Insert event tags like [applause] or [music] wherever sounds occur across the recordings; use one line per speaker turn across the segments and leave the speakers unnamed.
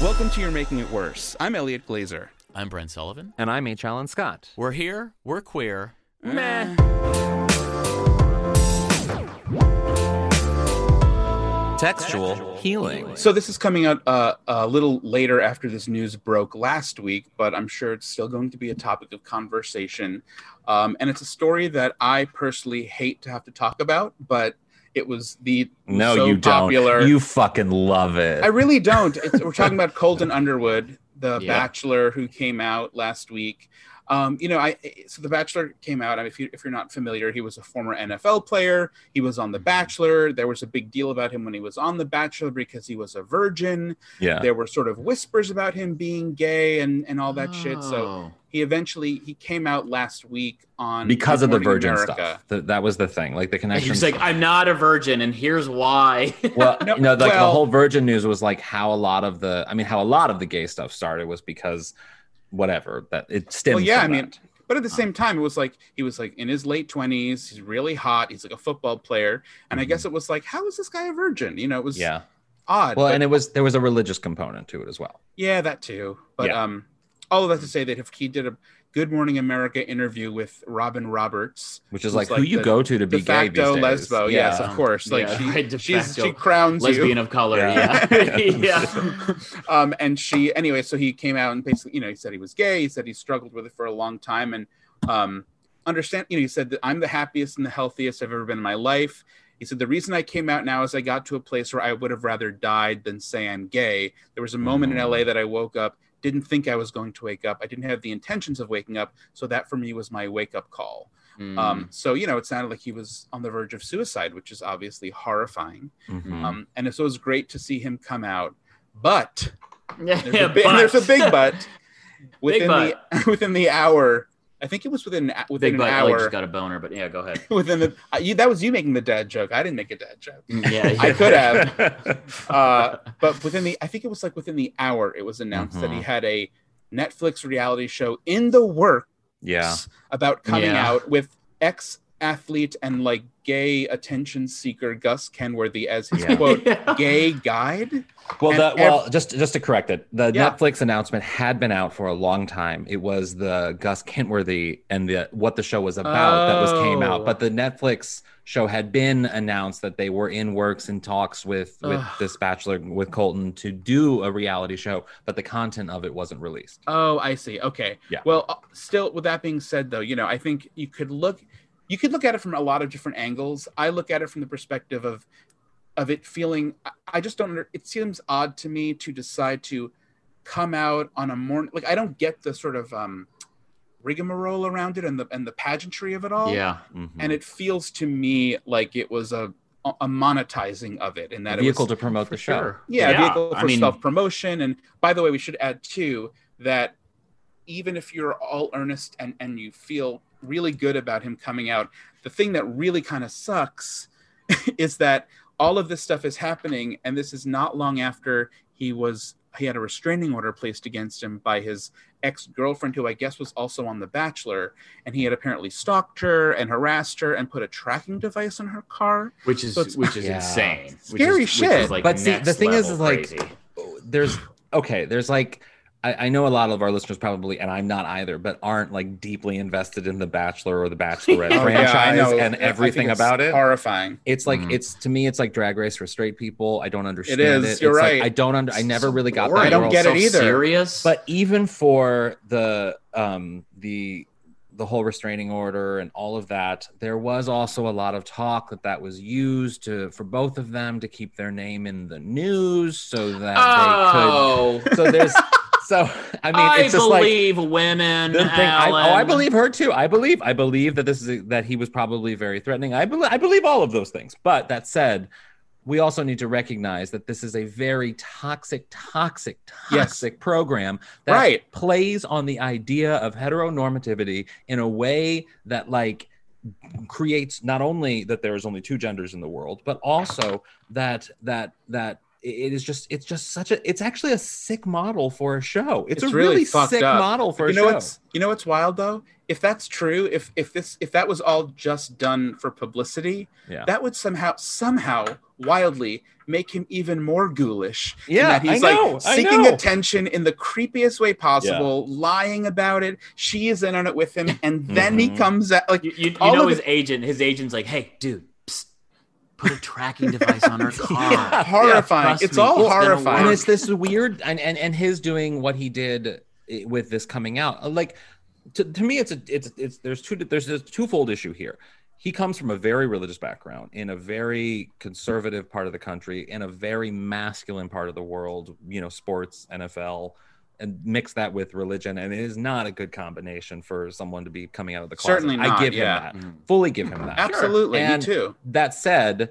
Welcome to You're Making It Worse. I'm Elliot Glazer.
I'm Brent Sullivan.
And I'm H. Alan Scott.
We're here. We're queer.
Meh.
Textual healing.
So this is coming out uh, a little later after this news broke last week, but I'm sure it's still going to be a topic of conversation. Um, and it's a story that I personally hate to have to talk about, but it was the
No,
so
you
popular.
don't. You fucking love it.
I really don't. It's, we're talking about Colton [laughs] Underwood, the
Yeah.
Bachelor, who came out last week. Um, you know, I so the Bachelor came out. I mean, if you if you're not familiar, he was a former NFL player. He was on the Bachelor. There was a big deal about him when he was on the Bachelor because he was a virgin.
yeah.
There were sort of whispers about him being gay and and all that shit. So
Oh.
he eventually he came out last week on
because
Good
of the virgin
America.
stuff. Th- that was the thing. Like the connection.
was like, I'm not a virgin, and here's why. [laughs]
well,
No,
you know, like
well-
the whole virgin news was like how a lot of the, I mean, how a lot of the gay stuff started was because whatever that it stems.
Well, yeah, I
from
mean, but at the same time, it was like he was like in his late twenties. He's really hot. He's like a football player, and I guess it was like, how is this guy a virgin? You know, it was
Mm-hmm. yeah.
odd.
Well,
but-
and it was there was a religious component to it as well.
yeah, that too. But
Yeah.
um, all of that to say that if he did a Good Morning America interview with Robin Roberts,
Which is
who's
like, who you
the
go to to be
de
gay these
facto
days.
lesbo, yes, of course. Like
Yeah,
she, she's she crowns
Lesbian
you.
of color.
Yeah.
Yeah. [laughs] Yeah. [laughs]
um, and she anyway, so he came out and basically, you know, he said he was gay. He said he struggled with it for a long time, and um, understand, you know, he said that I'm the happiest and the healthiest I've ever been in my life. He said the reason I came out now is I got to a place where I would have rather died than say I'm gay. There was a moment in LA that I woke up, didn't think I was going to wake up. I didn't have the intentions of waking up, so that for me was my wake up call.
Mm.
Um, so you know, it sounded like he was on the verge of suicide, which is obviously horrifying.
Mhm.
Um, and so it was great to see him come out, but [laughs] there's, a, big, there's a big but [laughs] within
but.
the [laughs] within the hour. I think it was within within
big
an
butt. Like
hour.
just got a boner, but yeah, go ahead. [laughs]
within the uh, you, that was you making the dad joke. I didn't make a dad joke.
Yeah, [laughs]
I could have. [laughs] Uh, but within the I think it was like within the hour it was announced that he
Mhm.
had a Netflix reality show in the works
yeah.
about coming
Yeah.
out with ex athlete and like gay attention seeker Gus Kenworthy as his
Yeah.
quote [laughs]
Yeah.
gay guide.
Well,
And
the, well, just just to correct it, the
Yeah.
Netflix announcement had been out for a long time. It was the Gus Kenworthy and the what the show was about that was came
Oh.
out, but the Netflix show had been announced that they were in works and talks with with
Ugh.
this Bachelor with Colton to do a reality show, but the content of it wasn't released.
Oh, I see. Okay.
Yeah.
Well, uh, still, with that being said, though, you know, I think you could look, you could look at it from a lot of different angles. I look at it from the perspective of, of it feeling. I- I just don't. under- It seems odd to me to decide to come out on a morning. Like I don't get the sort of um, rigmarole around it and the and the pageantry of it all.
Yeah.
Mhm.
And it feels to me like it was a a monetizing of it, and
a
that
vehicle
it was,
to promote the show.
Sure.
yeah, a vehicle
I
for
mean,
self promotion. And by the way, we should add too that even if you're all earnest and and you feel really good about him coming out, the thing that really kind of sucks [laughs] is that all of this stuff is happening, and this is not long after he was he had a restraining order placed against him by his ex girlfriend, who I guess was also on The Bachelor, and he had apparently stalked her and harassed her and put a tracking device in her car.
Which is
So
which is
Yeah.
insane. Which
Scary
is,
shit.
Which is like
But see, the thing is, is like- there's okay there's like I, I know a lot of our listeners probably and i'm not either but aren't like deeply invested in the bachelor or the bachelorette [laughs]
Oh, yeah, I
franchise
know.
and
I think
everything
it's
about it
Horrifying.
it's like
Mhm.
it's to me it's like drag race for straight people i don't understand
is,
it
you're
It's like,
right.
i don't under i never
So
really got
boring.
that
I don't
world.
get it either.
Serious,
but even for the um the the whole restraining order and all of that there was also a lot of talk that that was used to for both of them to keep their name in the news so that
oh,
they could so there's [laughs] so i mean
I
it's just like
believe women.
thing, I, oh, I believe her too. I believe, I believe that this is that he was probably very threatening. I believe, I believe all of those things. But that said, we also need to recognize that this is a very toxic, toxic,
Yes.
toxic program that
Right.
plays on the idea of heteronormativity in a way that like creates not only that there is only two genders in the world, but also that that that it is just it's just such a it's actually a sick model for a show. It's,
It's
a
really
really,
fucked
sick
up.
model for
you
a
know
show.
what's you know what's wild though if that's true if if this if that was all just done for publicity
Yeah.
that would somehow somehow wildly make him even more ghoulish
Yeah,
that he's
I know,
like seeking attention in the creepiest way possible lying about it she is in on it with him and then he
Mhm.
comes out like
You, you, you know his
it-
agent. His agent's like, "Hey, dude, psst, put a tracking device on her [laughs] car."
Yeah.
horrifying.
trust
it's
me,
all
it's
horrifying.
And it's this weird and, and and his doing what he did with this coming out. Uh, like to, to me it's a it's it's there's two there's a twofold issue here. He comes from a very religious background in a very conservative part of the country in a very masculine part of the world you know sports nfl and mix that with religion and it is not a good combination for someone to be coming out of the closet
Certainly
i give
yeah.
him that
Mm.
fully give him that
absolutely
And-
me too
that said,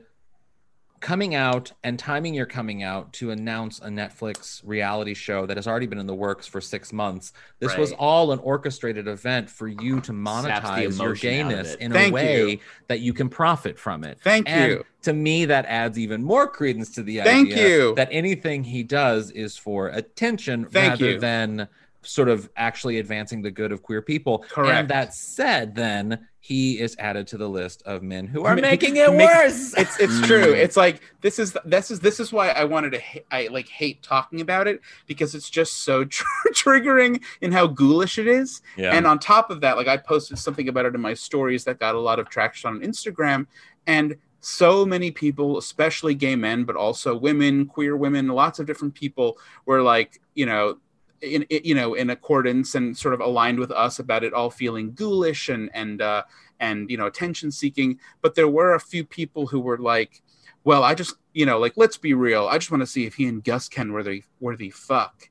coming out and timing your coming out to announce a Netflix reality show that has already been in the works for six months. This was all an orchestrated event for you to monetize your
emotion out of
gayness in
Thank
a way
you.
that you can profit from it.
thank
and
you
to me, that adds even more credence to the
Thank
idea
you.
that anything he does is for attention
Thank
rather
you.
than sort of actually advancing the good of queer people.
Correct.
And that said, then he is added to the list of men who are making it worse. [laughs]
it's it's
Mm.
true it's like this is this is this is why i wanted to ha- i like hate talking about it because it's just so [laughs] tr- triggering in how ghoulish it is
yeah.
and on top of that like i posted something about it in my stories that got a lot of traction on instagram and so many people especially gay men but also women queer women lots of different people were like you know in, in you know in accordance and sort of aligned with us about it all feeling ghoulish and and uh and you know attention seeking but there were a few people who were like well i just you know like let's be real i just want to see if he and gus can where they where they fuck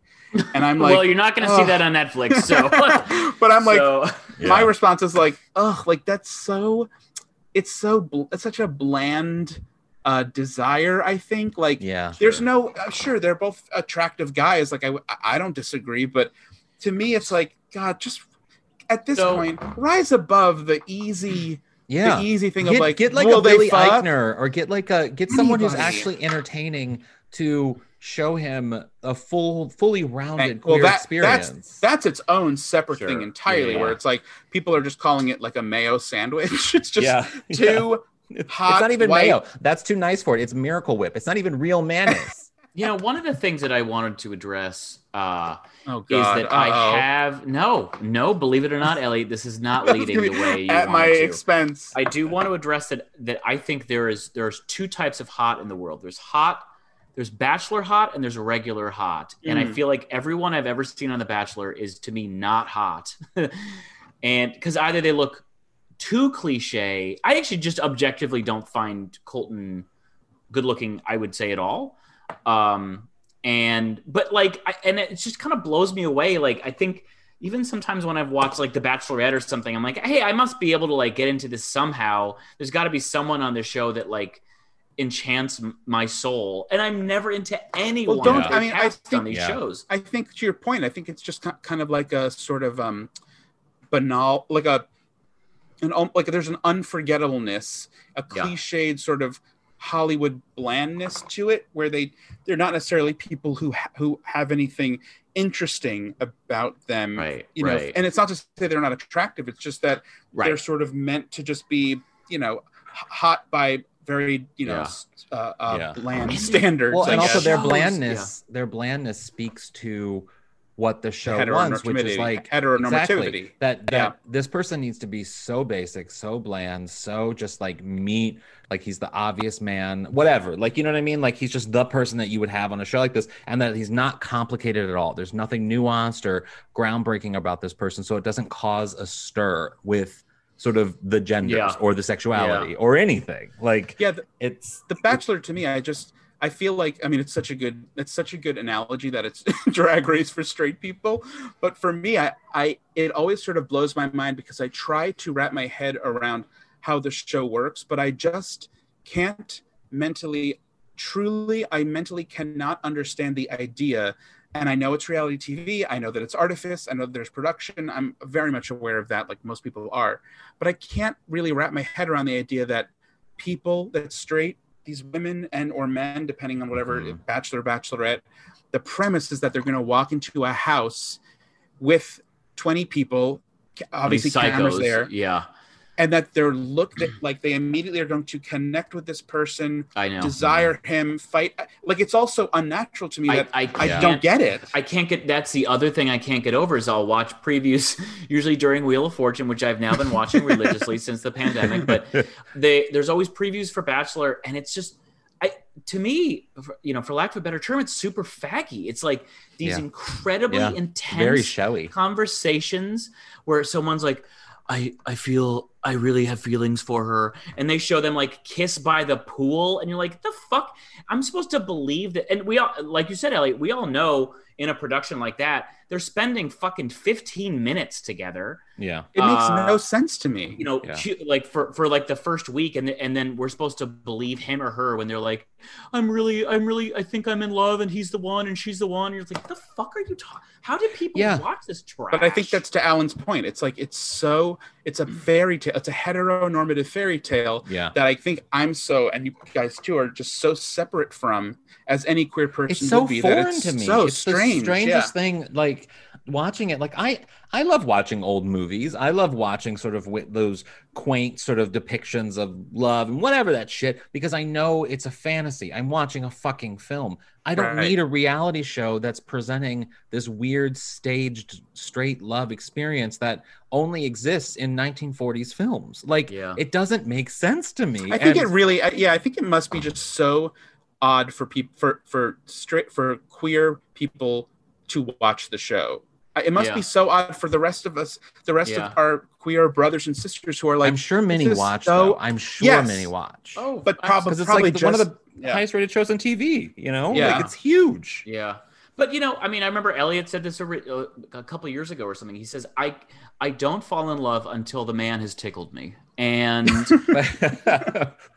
and i'm [laughs] like
well, you're not going to see that on Netflix, so. [laughs]
but i'm like [laughs]
So-
my
Yeah.
response is like oh like that's so it's so bl- it's such a bland uh desire i think like
yeah.
there's
Sure.
no uh, sure they're both attractive guys like i i don't disagree but to me it's like god just at this
So-
point rise above the easy
Yeah.
the easy thing
Get,
of like
get like a Billy? Eichner or get like a get someone who's actually entertaining to show him a full fully rounded
And- well,
queer
that-
experience.
that's that's its own separate
Sure.
thing entirely
Yeah.
where it's like people are just calling it like a mayo sandwich [laughs] it's just
yeah.
too
It's [laughs]
hot
not even
white-
mayo. That's too nice for it. It's Miracle Whip. It's not even real mayonnaise. [laughs]
you know, one of the things that I wanted to address uh,
oh
is that I
uh-oh.
have no, no. Believe it or not, Elliot, this is not [laughs] leading the way you
at my
to.
expense
I do want to address that. That I think there is there's two types of hot in the world. There's hot, there's bachelor hot, and there's regular hot. And I
Mm.
feel like everyone I've ever seen on The Bachelor is to me not hot, [laughs] and because either they look too cliche. I actually just objectively don't find Colton good looking. I would say at all. Um, and but like, I, and it just kind of blows me away. Like I think even sometimes when I've watched like The Bachelorette or something, I'm like, hey, I must be able to like get into this somehow. There's got to be someone on the show that like enchants my soul, and I'm never into anyone.
Well, don't- I mean, I
cast on
think-
these
Yeah.
shows.
I think to your point, I think it's just ki- kind of like a sort of um banal, like a an um, like there's an unforgettableness, a
Yeah.
cliched sort of Hollywood blandness to it, where they they're not necessarily people who ha- who have anything interesting about them,
Right,
You know,
right.
and it's not to say they're not attractive. It's just that they're sort of meant to just be, you know, h- hot by very you know
Yeah.
s- uh, uh,
Yeah.
bland [laughs] standards.
well, and also their
Shows,
blandness, their blandness speaks to what the show wants, which is like
heteronormativity.
Exactly. That that
Yeah.
this person needs to be so basic, so bland, so just like meat, like he's the obvious man, whatever. Like you know what I mean? Like he's just the person that you would have on a show like this, and that he's not complicated at all. There's nothing nuanced or groundbreaking about this person, so it doesn't cause a stir with sort of the genders
Yeah.
or the sexuality or anything. Like
yeah, the,
it's
the Bachelor to me, I just I feel like I mean it's such a good it's such a good analogy that it's [laughs] drag race for straight people. But for me, I I it always sort of blows my mind because I try to wrap my head around how the show works, but I just can't mentally truly I mentally cannot understand the idea. And I know it's reality TV. I know that it's artifice. I know that there's production. I'm very much aware of that, like most people are. But I can't really wrap my head around the idea that people that straight these women and or men, depending on whatever
Mhm.
bachelor bachelorette, the premise is that they're going to walk into a house with 20 people, obviously cameras there,
Yeah,
and that they're look that like they immediately are going to connect with this person,
I know.
desire him, fight. Like it's also unnatural to me
I,
that
I,
I
Yeah.
don't get it.
I can't get. That's the other thing I can't get over is I'll watch previews [laughs] usually during Wheel of Fortune, which I've now been watching religiously [laughs] since the pandemic. But they there's always previews for Bachelor, and it's just I to me, for- you know, for lack of a better term, it's super faggy. It's like these
Yeah.
incredibly
Yeah.
intense,
Very showy.
conversations where someone's like, I I feel I really have feelings for her, and they show them like kiss by the pool, and you're like, the fuck? I'm supposed to believe that? And we all, like you said, Elliot, we all know in a production like that, they're spending fucking 15 minutes together
Yeah.
It makes
Uh,
no sense to me.
you know,
Yeah.
cu- like for for like the first week, and and then we're supposed to believe him or her when they're like, "I'm really, I'm really, I think I'm in love, and he's the one, and she's the one." You're like, "The fuck are you talking? How did people
Yeah.
watch this trash?"
But I think that's to Alan's point. It's like it's so it's a fairy tale. It's a heteronormative fairy tale
Yeah.
that I think I'm so, and you guys too are just so separate from as any queer person
It's so
would be. that
foreign
it's
to me.
So
it's
strange.
the strangest
yeah.
thing. Like watching it. Like I, I love watching old movies. I love watching sort of wi- those quaint sort of depictions of love and whatever that shit because I know it's a fantasy. I'm watching a fucking film. I don't
Right.
need a reality show that's presenting this weird staged straight love experience that only exists in 1940s films. Like
Yeah.
it doesn't make sense to me.
I think
And-
it really, yeah, I think it must be just so odd for people for for straight for queer people to watch the show. I- It must
Yeah.
be so odd for the rest of us, the rest
Yeah.
of our queer brothers and sisters who are like,
I'm sure many watch
so-
though. I'm sure
Yes.
many watch.
Oh,
but
I-
probably
because it's
probably
like the- one of the
yeah.
highest rated shows on TV. You know,
Yeah.
like it's huge.
Yeah. But you know, I mean, I remember Elliot said this a, re- uh, a couple of years ago or something. He says, "I I don't fall in love until the man has tickled me," and [laughs] [laughs]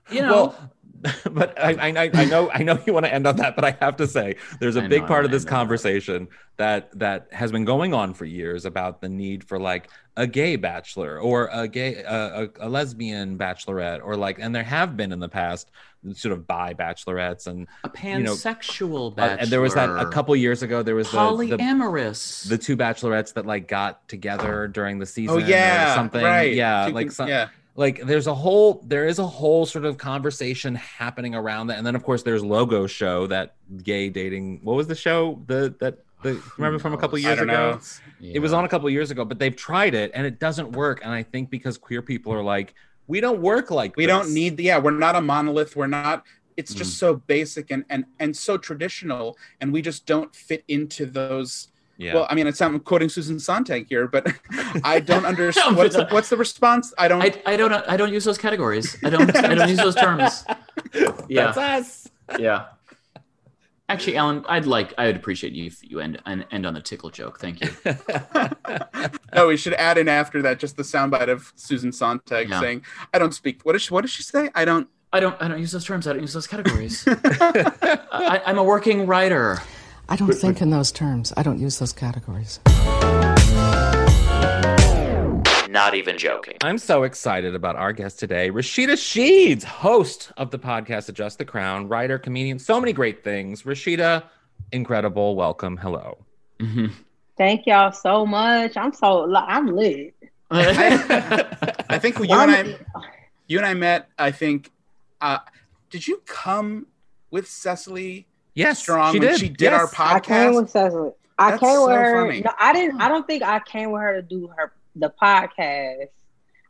you know,
well, [laughs] but I, I I know I know you want to end on that, but I have to say there's a
I
big
I
part of this
end on that.
conversation that that has been going on for years about the need for like a gay bachelor or a gay uh, a, a lesbian bachelorette or like and there have been in the past sort of bi bachelorettes and
a
you know,
pansexual
uh, and there was that a couple years ago there was the, the
polyamorous.
the two bachelorettes that like got together during the season
oh yeah,
or something
right.
yeah
You
like
can-
some,
yeah,
like there's a whole there is a whole sort of conversation happening around that and then of course there's logo show that gay dating what was the show the that the remember from a couple
knows?
I
years
don't
ago
know.
it was on a couple years ago but they've tried it and it doesn't work and i think because queer people are like we don't work like
we
this.
don't need yeah we're not a monolith we're not it's
Mm.
just so basic and and and so traditional and we just don't fit into those
yeah
well i mean it's i'm quoting susan sontag here but [laughs] i don't understand what's the, what's the response i don't
I, I don't I don't use those categories. I don't I don't use those terms. [laughs] Yeah.
that's us
Yeah. Actually, Alan, I'd like I would appreciate you if you end and end on the tickle joke. Thank you. [laughs]
no we should add in after that just the soundbite of susan sontag
Yeah.
saying i don't speak what does she what does she say i don't
I don't I don't use those terms. I don't use those categories. I, I'm a working writer.
I don't think in those terms. I don't use those categories.
Not even joking.
I'm so excited about our guest today, Rashida Sheeds, host of the podcast Adjust the Crown, writer, comedian, so many great things. Rashida, incredible. Welcome. Hello.
Thank y'all so much. I'm so I'm lit. [laughs]
i think you and i you and i met i think uh did you come with cecily
Yes,
strong
she
when
did.
she did our
Yes.
I came
podcast
with Cecily. I
That's
came
so
with her.
funny.
No, I didn't. I don't think I came with her to do her the podcast.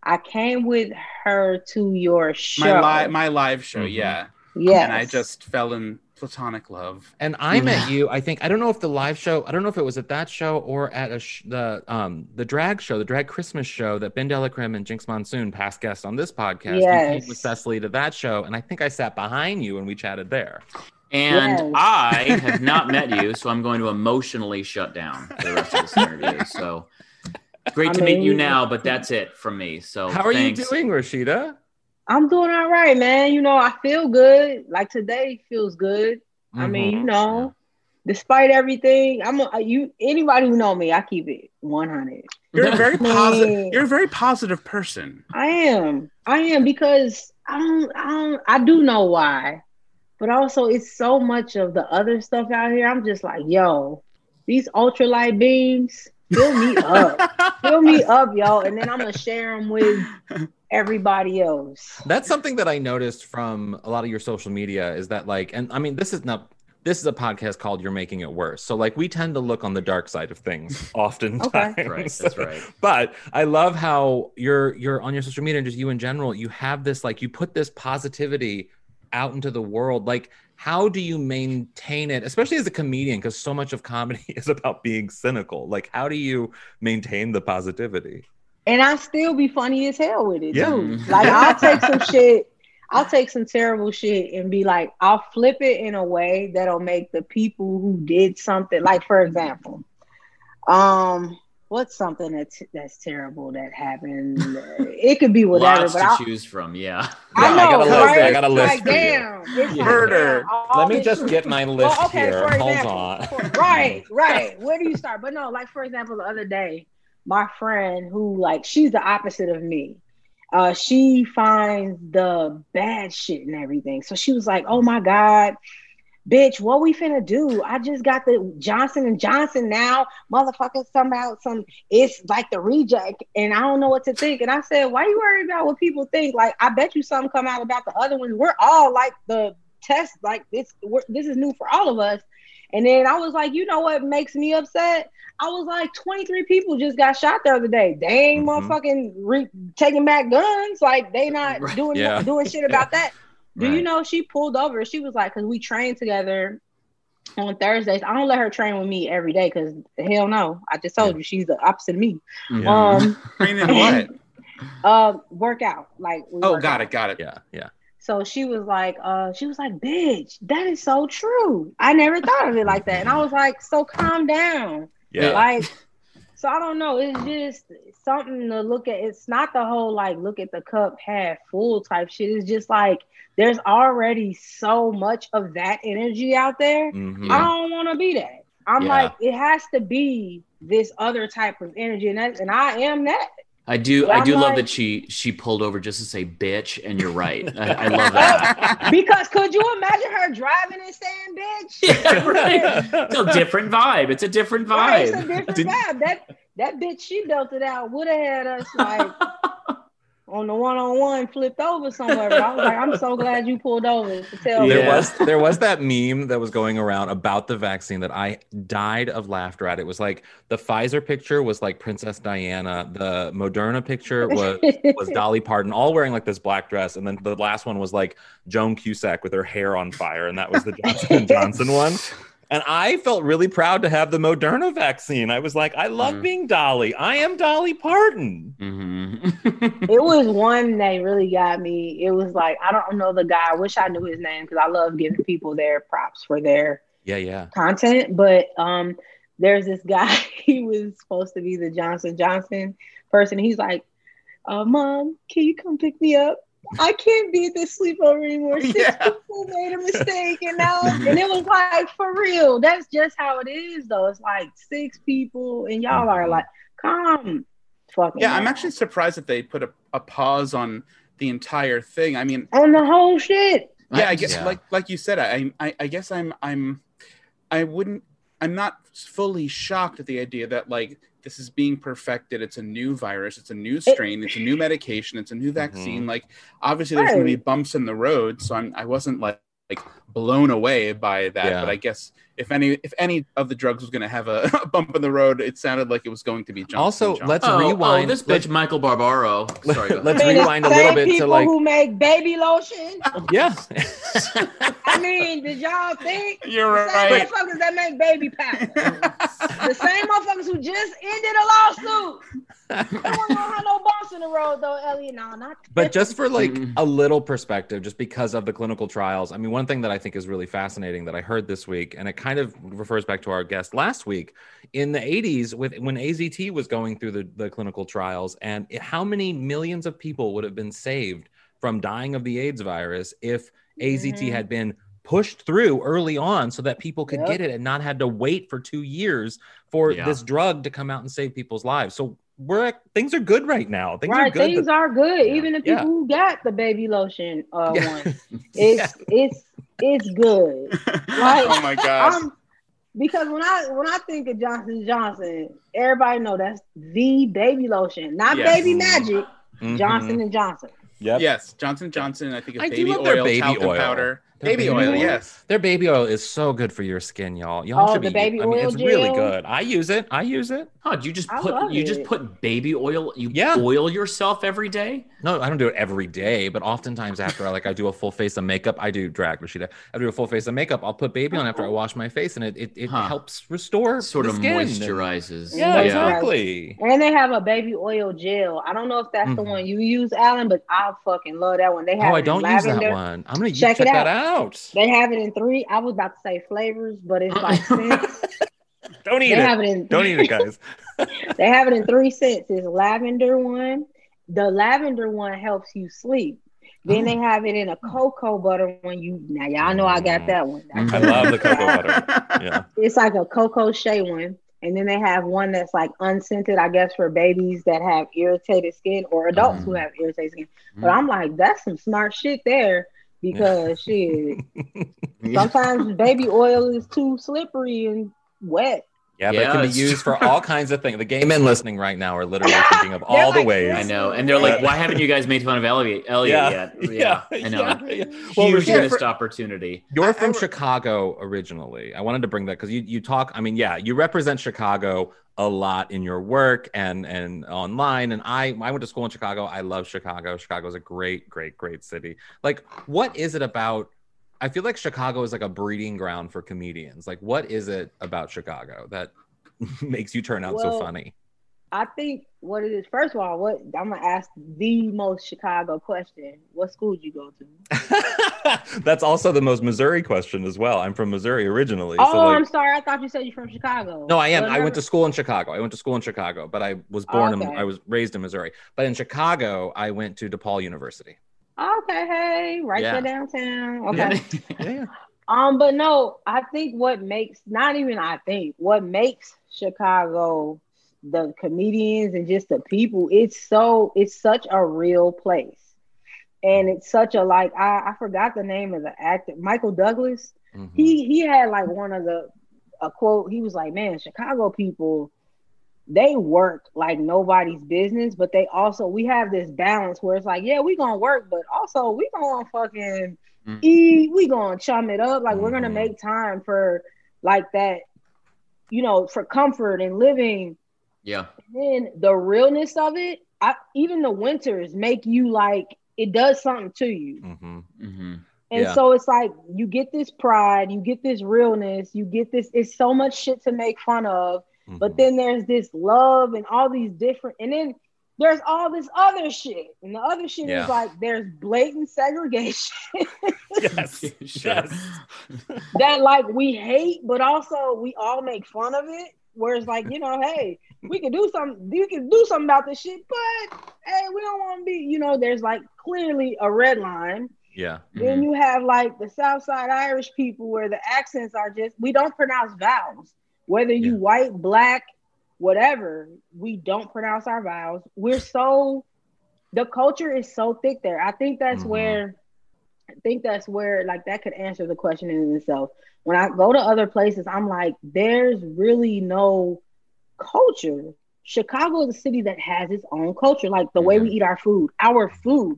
I came with her to your show.
my live my live show yeah
yes.
and i just fell in platonic love
And I met you. I think I don't know if the live show. I don't know if it was at that show or at a sh- the um the drag show, the drag Christmas show that BenDeLaCreme and Jinkx Monsoon, past guests on this podcast, you came with Cecily to that show, and I think I sat behind you and we chatted there.
And
Yes.
I have [laughs] not met you, so I'm going to emotionally shut down for the rest of this interview. So great
I
to meet you now, but that's it from me. So
How are
thanks.
you doing, Rashida?
I'm doing all right, man. You know, I feel good. Like today feels good. I mean, you
Mhm.
know, despite everything, I'm a, you. Anybody who know me, I keep it 100.
you're a [laughs] very positive you're a very positive person
I am. I am because I don't, I don't, I do know why, but also it's so much of the other stuff out here. I'm just like, yo, these ultralight beams fill me up, [laughs] fill me up, yo, and then I'm gonna share them with everybody else.
That's something that I noticed from a lot of your social media is that like, and I mean, this is not. This is a podcast called "You're Making It Worse," so like we tend to look on the dark side of things [laughs] oftentimes.
Right, that's [laughs] right.
but I love how you're you're on your social media and just you in general. You have this like you put this positivity out into the world. Like, how do you maintain it, especially as a comedian? Because so much of comedy [laughs] is about being cynical. Like, how do you maintain the positivity?
And I still be funny as hell with it
Yeah.
too. Like I'll [laughs] take some shit, I'll take some terrible shit and be like, I'll flip it in a way that'll make the people who did something, like for example, um, what's something that's that's terrible that happened? It could be [laughs] whatever,
Lots
but
to
I'll,
choose from. Yeah.
I know,
I got a list.
right?
I got a list
Like,
for you.
damn, it's like,
Murder.
damn,
Let me just
shit-
get my list
Well, okay,
here.
for
Hold
example,
on.
for- right, [laughs] right. Where do you start? But no, like for example, the other day, my friend who like she's the opposite of me. Uh, she finds the bad shit and everything. So she was like, "Oh my god, bitch, what we finna do? I just got the Johnson and Johnson now. Motherfuckers talking about some. It's like the reject, and I don't know what to think." And I said, "Why you worried about what people think? Like, I bet you something come out about the other ones. We're all like the test. Like this. We're, this is new for all of us." And then I was like, you know what makes me upset? I was like, 23 people just got shot the other day. They ain't
Mhm.
motherfucking re- taking back guns. Like they not doing
Yeah.
doing shit about [laughs] that. Do you know she pulled over? She was like, because we train together on Thursdays. I don't let her train with me every day because hell no. I just told you she's the opposite of me.
Yeah.
Um, [laughs]
Train in what?
uh, [laughs] workout like. we
Oh,
work
got
out.
it, got it.
Yeah, yeah.
So she was like, uh, she was like, bitch, that is so true. I never thought of it like that. And I was like, so calm down.
Yeah.
Like, so I don't know. It's just something to look at. It's not the whole like look at the cup half full type shit. It's just like there's already so much of that energy out there.
Mhm.
I don't want to be that. I'm
Yeah.
like, it has to be this other type of energy, and that's and I am that.
I do.
Yeah,
I do love that she she pulled over just to say bitch, and you're right. I, I love [laughs] that.
Because could you imagine her driving and saying bitch? [laughs]
yeah, right. It's a different vibe. It's a different vibe.
Right, it's a different
Did-
vibe. That that bitch she belted out would have had us like on the one on one flipped over somewhere. But I was like, I'm so glad you pulled over to tell
There.
Yeah.
was there was that meme that was going around about the vaccine that I died of laughter at. It was like the Pfizer picture was like Princess Diana, the Moderna picture was was [laughs] Dolly Parton, all wearing like this black dress, and then the last one was like Joan Cusack with her hair on fire, and that was the Johnson and Johnson one. And I felt really proud to have the Moderna vaccine. I was like, I love
Mm.
being Dolly. I am Dolly Parton.
Mhm.
it was one that really got me. It was like I don't know the guy. I wish I knew his name because I love giving people their props for their
Yeah, yeah.
content. But um, there's this guy. [laughs] He was supposed to be the Johnson Johnson person. He's like, uh, "Mom, can you come pick me up? I can't be at this sleepover anymore. [laughs] Six
Yeah.
people made a mistake, and now [laughs] and it was like for real. That's just how it is, though. It's like six people, and y'all are like, come, fucking
Yeah, I'm actually surprised that they put a, a pause on the entire thing. I mean,
on the whole shit.
yeah, I guess
Yeah.
like like you said, I, I I guess I'm I'm I wouldn't I'm not fully shocked at the idea that like this is being perfected. It's a new virus. It's a new strain. It's a new medication. It's a new vaccine. Mm-hmm. Like obviously there's going to be bumps in the road. So I'm I wasn't like like blown away by that.
Yeah.
But I guess if any if any of the drugs was going to have a, [laughs] bump in the road, it sounded like it was going to be Johnson
Also,
and Johnson.
let's
oh,
rewind.
oh, this bitch,
Let's-
Michael Barbaro. Sorry. [laughs]
Let's
I mean,
rewind a
the
little
same
bit to,
people
like-
who make baby lotion.
yeah. [laughs]
I mean, did y'all think
You're
the same
right.
motherfuckers that make baby powder? the same motherfuckers who just ended a lawsuit. I don't want to have no bumps in the road though, Elliot. No, not.
But just for like
Mm.
a little perspective, just because of the clinical trials, I mean, one thing that I think is really fascinating that I heard this week, and it kind of refers back to our guest last week, in the 80s, with when AZT was going through the, the clinical trials, and how many millions of people would have been saved from dying of the AIDS virus if AZT
Mhm.
had been pushed through early on so that people could
Yep.
get it and not had to wait for two years for
Yeah.
this drug to come out and save people's lives. So we're things are good right now. Things are
right,
good.
things are good.
Yeah,
Even the
yeah.
people who got the baby lotion uh,
Yeah.
one, [laughs] it's it's it's good. [laughs] Like,
oh my gosh.
I'm because when I when I think of Johnson Johnson, everybody know that's the baby lotion, not
Yes.
baby magic.
Mhm.
Johnson and Johnson.
Yep.
Yes, Johnson Johnson. I think of
I do
baby
love their
oil,
baby
talcum
oil.
powder,
Their
baby,
baby
oil.
oil.
Yes.
Their baby oil is so good for your skin, y'all. Y'all
Oh,
should
the
be.
baby
I mean,
oil
it's really good. I use it. I use it.
Huh, you just
I
put
love
you just put baby oil. You
Yeah.
oil yourself every day.
No, I don't do it every day, but oftentimes after I like I do a full face of makeup, I do drag Rashida. I do a full face of makeup. I'll put baby on after I wash my face, and it it, it
Huh.
helps restore
Sort
the
of
skin.
moisturizes.
Yeah,
Yeah.
exactly.
And they have a baby oil gel. I don't know if that's the
Mhm.
one you use, Alan, but I fucking love that one. They have
Oh, I don't use that one. I'm gonna use,
Check
check,
it
that out.
They have it in three. I was about to say flavors, but it's like [laughs] scents.
don't eat
They
it.
have it in
Don't eat it, guys. [laughs] [laughs]
they have it in three scents. It's lavender one. The lavender one helps you sleep. Then
Oh.
they have it in a cocoa butter one. You now y'all know I got that one.
I love the cocoa butter. Yeah.
It's like a cocoa shea one. And then they have one that's like unscented, I guess, for babies that have irritated skin or adults who
Mm.
have irritated skin. But I'm like, that's some smart shit there because [laughs] shit. Sometimes baby oil is too slippery and wet.
Yeah, but
Yeah,
it can be
it's
used for all kinds of things. The gay men listening right now are literally thinking of [laughs] all the ways.
I know, and they're like,
uh,
"Why haven't you guys made fun of Elliot, [laughs] Elliot
Yeah.
yet?" Yeah, I know.
yeah, yeah. Well,
Huge
Rashida,
missed opportunity.
You're
I- I
from Chicago originally. I wanted to bring that because you you talk. I mean, yeah, you represent Chicago a lot in your work and and online. And I I went to school in Chicago. I love Chicago. Chicago's a great, great, great city. Like, what is it about? I feel like Chicago is like a breeding ground for comedians. Like, what is it about Chicago that [laughs] makes you turn out so funny?
I think what it is, first of all, what I'm gonna ask the most Chicago question. What school did you go to? [laughs]
That's also the most Missouri question as well. I'm from Missouri originally.
Oh,
so like,
I'm sorry. I thought you said you're from Chicago.
No, I am.
Well,
I went to school in Chicago. I went to school in Chicago, but I was born in I was raised in Missouri. But in Chicago, I went to DePaul University.
Okay, hey, right
Yeah.
there downtown. Okay. [laughs]
Yeah, yeah.
Um, but no, I think what makes not even I think what makes Chicago the comedians and just the people, it's so it's such a real place. And it's such a like I, I forgot the name of the actor, Michael Douglas.
Mhm.
He he had like one of the a quote, he was like, Man, Chicago people, they work like nobody's business, but they also we have this balance where it's like, yeah, we gonna work, but also we gonna fucking
Mm.
eat, we gonna chum it up. Like we're gonna
Mhm.
make time for like that, you know, for comfort and living.
Yeah, And
Then the realness of it, I even the winters make you like it does something to you.
Mhm.
hmm
And
Yeah.
so it's like you get this pride, you get this realness, you get this, it's so much shit to make fun of. But
Mhm.
then there's this love and all these different, and then there's all this other shit. And the other shit
Yeah.
is like there's blatant segregation [laughs]
yes, [laughs] yes.
that like we hate, but also we all make fun of it. Where it's like, you know, hey, we can do something, you can do something about this shit, but hey, we don't want to be, you know, there's like clearly a red line.
Yeah.
Then you have like the Southside Irish people where the accents are just we don't pronounce vowels. Whether you
Yeah.
white, black, whatever, we don't pronounce our vowels. We're so the culture is so thick there. I think that's
Mhm.
where I think that's where like that could answer the question in itself. When I go to other places, I'm like, there's really no culture. Chicago is a city that has its own culture, like the way we eat our food, our food.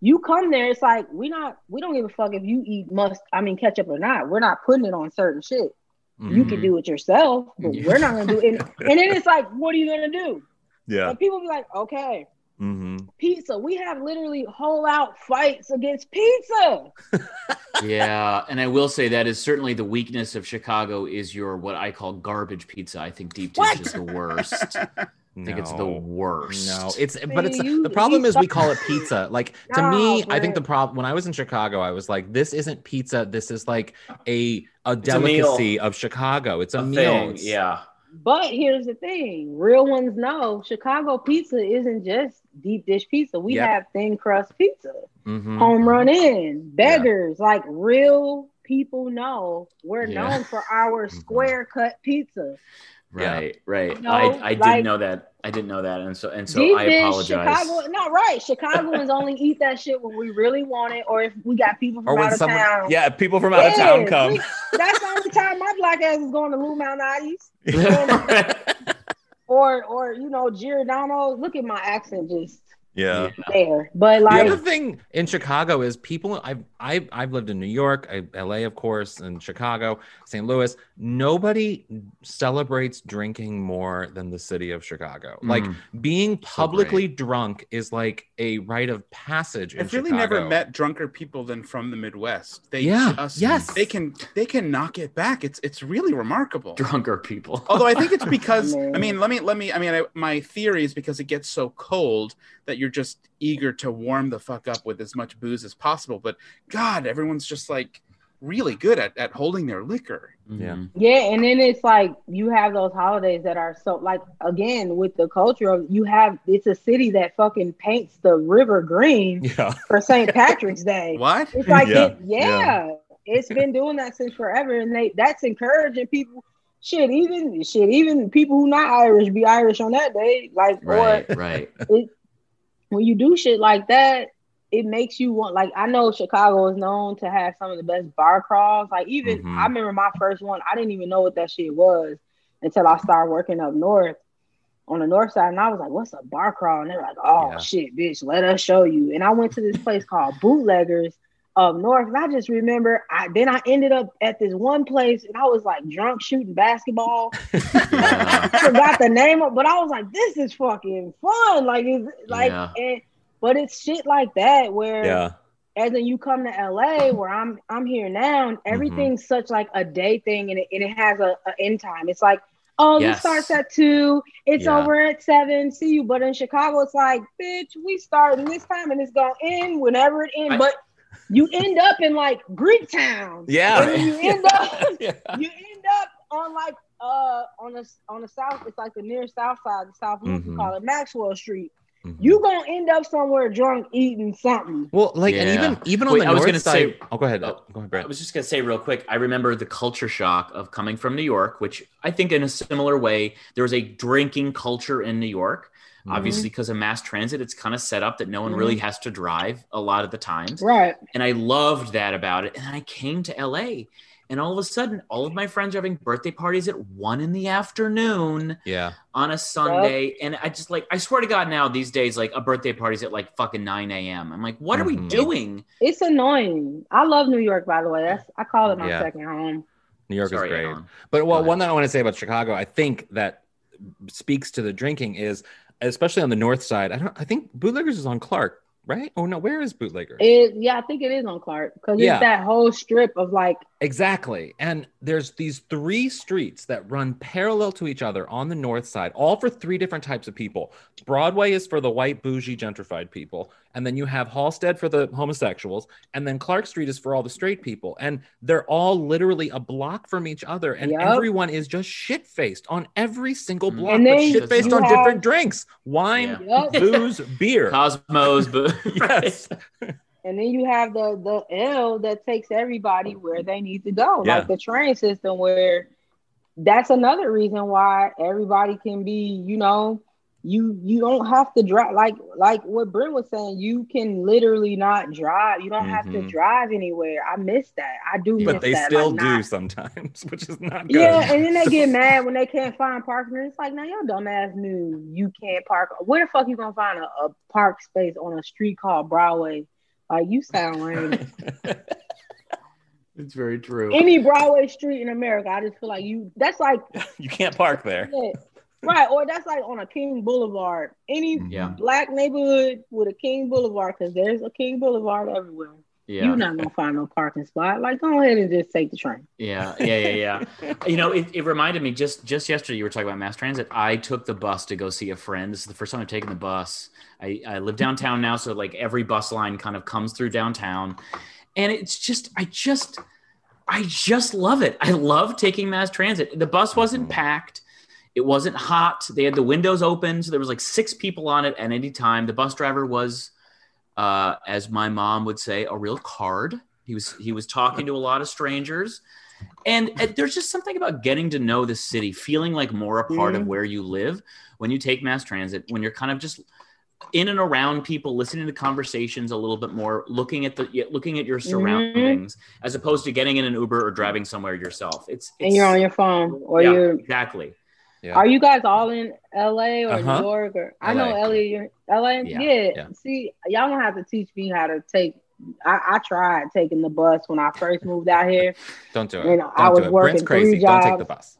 You come there, it's like we not we don't give a fuck if you eat must I mean ketchup or not. We're not putting it on certain shit. You
Mhm.
can do it yourself, but we're not gonna do it. And, and then it's like, what are you gonna do?
Yeah.
And people be like, okay,
hmm
pizza. We have literally whole out fights against pizza. [laughs]
yeah, and I will say that is certainly the weakness of Chicago is your what I call garbage pizza. I think deep dish
What?
is the worst. I think it's the worst.
No, it's but it's
you-
the problem is we call it pizza. Like [laughs] to
No,
me, I think the problem when I was in Chicago, I was like, this isn't pizza. This is like a a
a meal.
delicacy of Chicago. It's a,
a
meal.
thing.
It's-
Yeah.
But here's the thing: real ones know Chicago pizza isn't just deep dish pizza. We
Yep.
have thin crust pizza,
Mhm.
Home Run Inn, beggars. Like real people know we're
Yeah.
known for our
Mhm.
square cut pizza.
Yeah.
Right, right.
No,
I, I didn't know that. I didn't know that, and so and so I apologize.
Chicago, no, right. Chicagoans only eat that shit when we really want it, or if we got people from
Or when
out of
someone,
town.
yeah, people from out of town
Yeah,
come.
we- that's the only time my black ass is going to Lou Malnati's [laughs] or or you know Giordano. Look at my accent just
yeah.
there. But
The other thing in Chicago is people. I've I've I've lived in New York, I, L.A. of course, and Chicago, St. Louis. Nobody celebrates drinking more than the city of Chicago. Like
Mm.
being
So
publicly drunk is like a rite of passage.
I've really never met drunker people than from the Midwest. They
Yeah,
just,
yes.
they can they can knock it back. It's it's really remarkable.
Drunker people. [laughs]
Although I think it's because [laughs] I mean, let me let me. I mean, I, my theory is because it gets so cold that you're just eager to warm the fuck up with as much booze as possible. But God, everyone's just like really good at, at holding their liquor.
Yeah.
Yeah, and then it's like you have those holidays that are so like again with the culture of you have it's a city that fucking paints the river green [laughs]
Yeah.
for St. Patrick's Day.
What?
It's like
Yeah,
it, yeah, it's been doing that since forever, and they that's encouraging people. Shit, even shit, even people who not Irish be Irish on that day. Like,
Right, right.
or when you do shit like that, it makes you want. Like, I know Chicago is known to have some of the best bar crawls. Like, even
Mhm.
I remember my first one. I didn't even know what that shit was until I started working up north on the north side, and I was like, "What's a bar crawl?" And they're like, "Oh
Yeah.
shit, bitch, let us show you." And I went to this place called Bootleggers up north, and I just remember. I then I ended up at this one place, and I was like drunk shooting basketball. [laughs] I forgot the name of, but I was like, "This is fucking fun!" Like, it's like,
Yeah.
and but it's shit like that where
Yeah.
as in you come to LA where I'm I'm here now and mm-hmm. everything's such like a day thing and it, and it has a, a end time. It's like, oh,
Yes.
this starts at two, it's
Yeah.
over at seven, see you. But in Chicago, it's like, bitch, we starting this time and it's gonna end whenever it ends.
I-
but you end up in like Greek town.
Yeah.
And you [laughs] end up [laughs]
yeah.
you end up on like uh on the on the south, it's like the near south side, the south we
Mhm.
call it Maxwell Street.
Mhm.
You gonna end up somewhere drunk eating something.
Well, like, and even even on
Wait,
the
I was
north
gonna
side.
say-
oh, go ahead.
Oh,
go ahead,
I was just gonna say real quick. I remember the culture shock of coming from New York, which I think in a similar way there was a drinking culture in New York.
Mhm.
Obviously, because of mass transit, it's kind of set up that no one really has to drive a lot of the times.
Right.
And I loved that about it. And I came to LA, and all of a sudden, all of my friends are having birthday parties at one in the afternoon
Yeah.
on a Sunday. And I just like, I swear to God, now these days, like a birthday party's at like fucking 9 a.m. I'm like, what are we
Mhm.
doing?
It's annoying. I love New York, by the way. That's I call it my
Yeah.
second home.
New York
Sorry,
is great.
Alan.
But well, one that I want to say about Chicago, I think that speaks to the drinking is, especially on the north side. I don't. I think Bootleggers is on Clark, right? Oh no, where is Bootleggers?
It, yeah, I think it is on Clark because
Yeah.
it's that whole strip of like
Exactly. And there's these three streets that run parallel to each other on the north side, all for three different types of people. Broadway is for the white, bougie, gentrified people. And then you have Halsted for the homosexuals. And then Clark Street is for all the straight people. And they're all literally a block from each other. And
Yup.
everyone is just shit faced on every single
Mhm.
block,
And
but shit faced on
have-
different drinks wine,
Yup.
booze, beer. [laughs]
Cosmos, but [laughs]
yes. [laughs]
and then you have the the L that takes everybody where they need to go.
Yeah.
Like the train system where that's another reason why everybody can be, you know, you you don't have to drive like like what Brent was saying, you can literally not drive. You don't have to
Mhm.
drive anywhere. I miss that. I do miss
But they
that.
still
like,
do
not-
sometimes, [laughs] which is not good.
Yeah, and then they get [laughs] mad when they can't find parking. It's like, now your dumbass knew you can't park. Where the fuck you gonna find a, a park space on a street called Broadway? Like you sound lame. [laughs]
it's very true.
Any Broadway street in America, I just feel like you. That's like [laughs]
you can't park there.
yeah, [laughs] right, or that's like on a King Boulevard. Any
Yeah.
black neighborhood with a King Boulevard, because there's a King Boulevard everywhere.
Yeah.
You're not gonna find no parking spot. Like, go ahead and just take the train.
Yeah, yeah, yeah, yeah. [laughs] you know, it, it reminded me just just yesterday. You were talking about mass transit. I took the bus to go see a friend. This is the first time I've taken the bus. I, I live downtown now, so like every bus line kind of comes through downtown, and it's just I just I just love it. I love taking mass transit. The bus wasn't
Mhm.
packed. It wasn't hot. They had the windows open, so there was like six people on it at any time. The bus driver was, uh, as my mom would say, a real card. He was he was talking to a lot of strangers And, there's just something about getting to know the city, feeling like more a part of
Mhm.
where you live when you take mass transit, when you're kind of just in and around people, listening to conversations a little bit more, looking at the looking at your
Mm-hmm.
surroundings, as opposed to getting in an Uber or driving somewhere yourself. It's, it's
and you're on your phone or
yeah,
you're
exactly.
Yeah.
Are you guys all in LA or
Uh-huh.
New York or I
LA.
know LA you're LA?
Yeah,
Yeah.
yeah.
See, y'all gonna have to teach me how to take I, I tried taking the bus when I first moved out here. [laughs]
Don't do it.
You know,
Don't
I was
do it.
working
Brent's crazy.
three
Don't take the bus.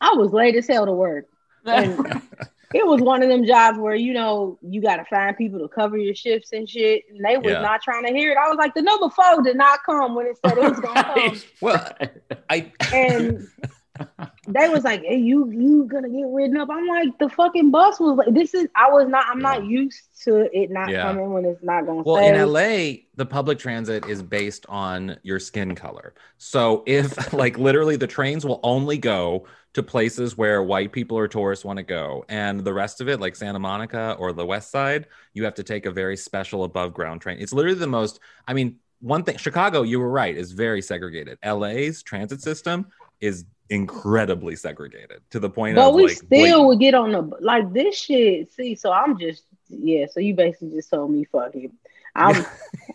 I was late as hell to work. And [laughs] it was one of them jobs where you know you gotta find people to cover your shifts and shit. And they was
Yeah.
not trying to hear it. I was like, the number four did not come when it said it was gonna [laughs] come.
Well, I
and they was like, "Hey, you you gonna get ridden up?" I'm like, "The fucking bus was like, this is I was not I'm not used to it not
Yeah.
coming when it's not gonna
Well,
say."
in LA, the public transit is based on your skin color. So if [laughs] like literally the trains will only go to places where white people or tourists want to go, and the rest of it, like Santa Monica or the West Side, you have to take a very special above ground train. It's literally the most. I mean, one thing Chicago, you were right, is very segregated. LA's transit system is incredibly segregated to the point
but
of
we
like
still
blatant-
would get on the like this shit. See, so I'm just yeah. So you basically just told me fuck it. I'm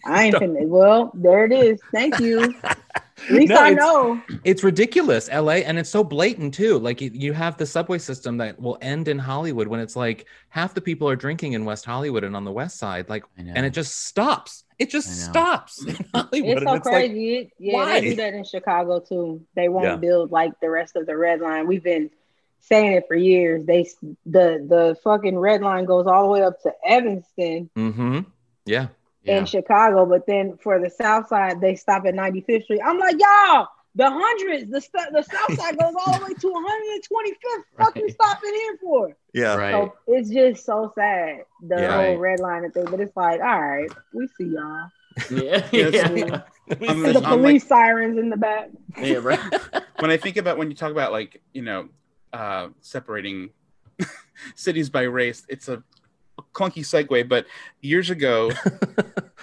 I ain't [laughs] finna. Well, there it is. Thank you. [laughs] At least
No,
I
it's-
know.
It's ridiculous, LA, and it's so blatant too. Like you- you have the subway system that will end in Hollywood when it's like half the people are drinking in West Hollywood and on the West Side, like, and it just stops. It just stops in [laughs] Hollywood.
It's so
it's
crazy. It- yeah,
why?
they do that in Chicago too. They won't
Yeah.
build like the rest of the red line. We've been saying it for years. They the the fucking red line goes all the way up to Evanston
mm-hmm. Yeah.
Yeah.
in Chicago, but then for the South Side they stop at 95th Street. I'm like, y'all, the hundreds, the st- the South Side goes all the way to 125th. Fuck you
Right.
stopping here for?
Yeah.
Right.
So it's just so sad the
Yeah.
whole
Right.
red line of thing. But it's like, all right, we see y'all.
yeah. [laughs]
Yes.
yeah. [laughs]
I'm
the
I'm
police
like-
sirens in the back.
Yeah, right. [laughs]
when I think about when you talk about like you know uh, separating cities by race, it's a clunky segue. But years ago,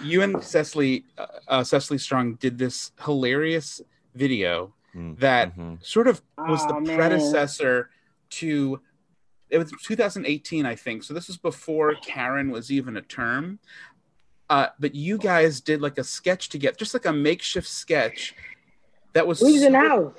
you and Cecily uh, uh, Cecily Strong did this hilarious video
Mm,
that
mhm.
sort of was the
Oh, man.
predecessor to it was 2018 i think so this was before karen was even a term uh, but you guys did like a sketch together just like a makeshift sketch that was
We was in the house.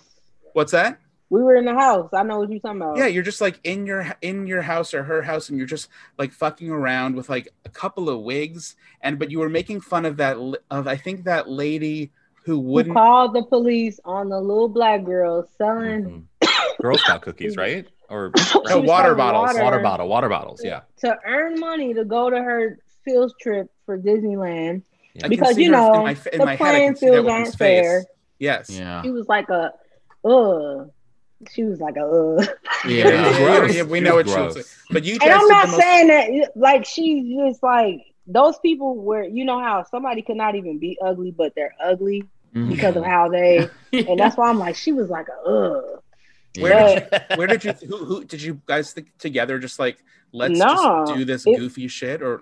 what's that
We were in the house. I know what you're talking about.
yeah you're just like in your in your house or her house and you're just like fucking around with like a couple of wigs and but you were making fun of that of i think that lady who
Who
wouldn't
called the police on the little black girl selling
Mhm. Girl Scout cookies, [coughs] right? Or [coughs]
She
No, water bottles,
water bottle, water bottles. Yeah.
to earn money to go to her field trip for Disneyland.
I can
Because, you know,
in my, in
the
my
playing
can see that
fields aren't
face
fair.
yes
Yeah.
She was like a, uh. She was like a, uh.
Yeah,
Yeah.
We know
was
what she was
gross.
saying. But you
And I'm not
the most,
saying that, like, she's just like those people were, you know, how somebody could not even be ugly, but they're ugly
Mhm.
because of how they, [laughs] and that's why I'm like, she was like a, uh.
Where where did you who, who did you guys think together just like let's
No,
just do this
it-
goofy shit or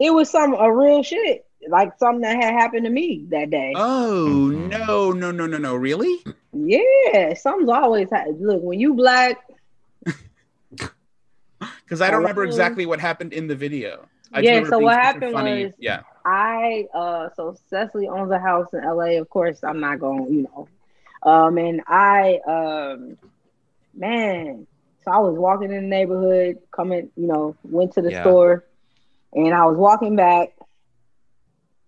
It was some, a real shit. Like something that had happened to me that day.
oh
Mhm.
no no no no no really
Yeah, something's always ha- look when you black. [laughs]
because I don't remember exactly what happened in the video. I
Yeah, so what happened
funny.
was-
yeah
I uh so Cecily owns a house in LA. Of course, I'm not going, you know. Um and I um man, so I was walking in the neighborhood, coming, you know, went to the
Yeah.
store and I was walking back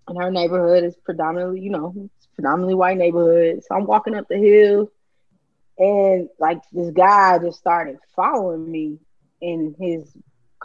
and her neighborhood is predominantly, you know, it's predominantly white neighborhood. So I'm walking up the hill and like this guy just started following me in his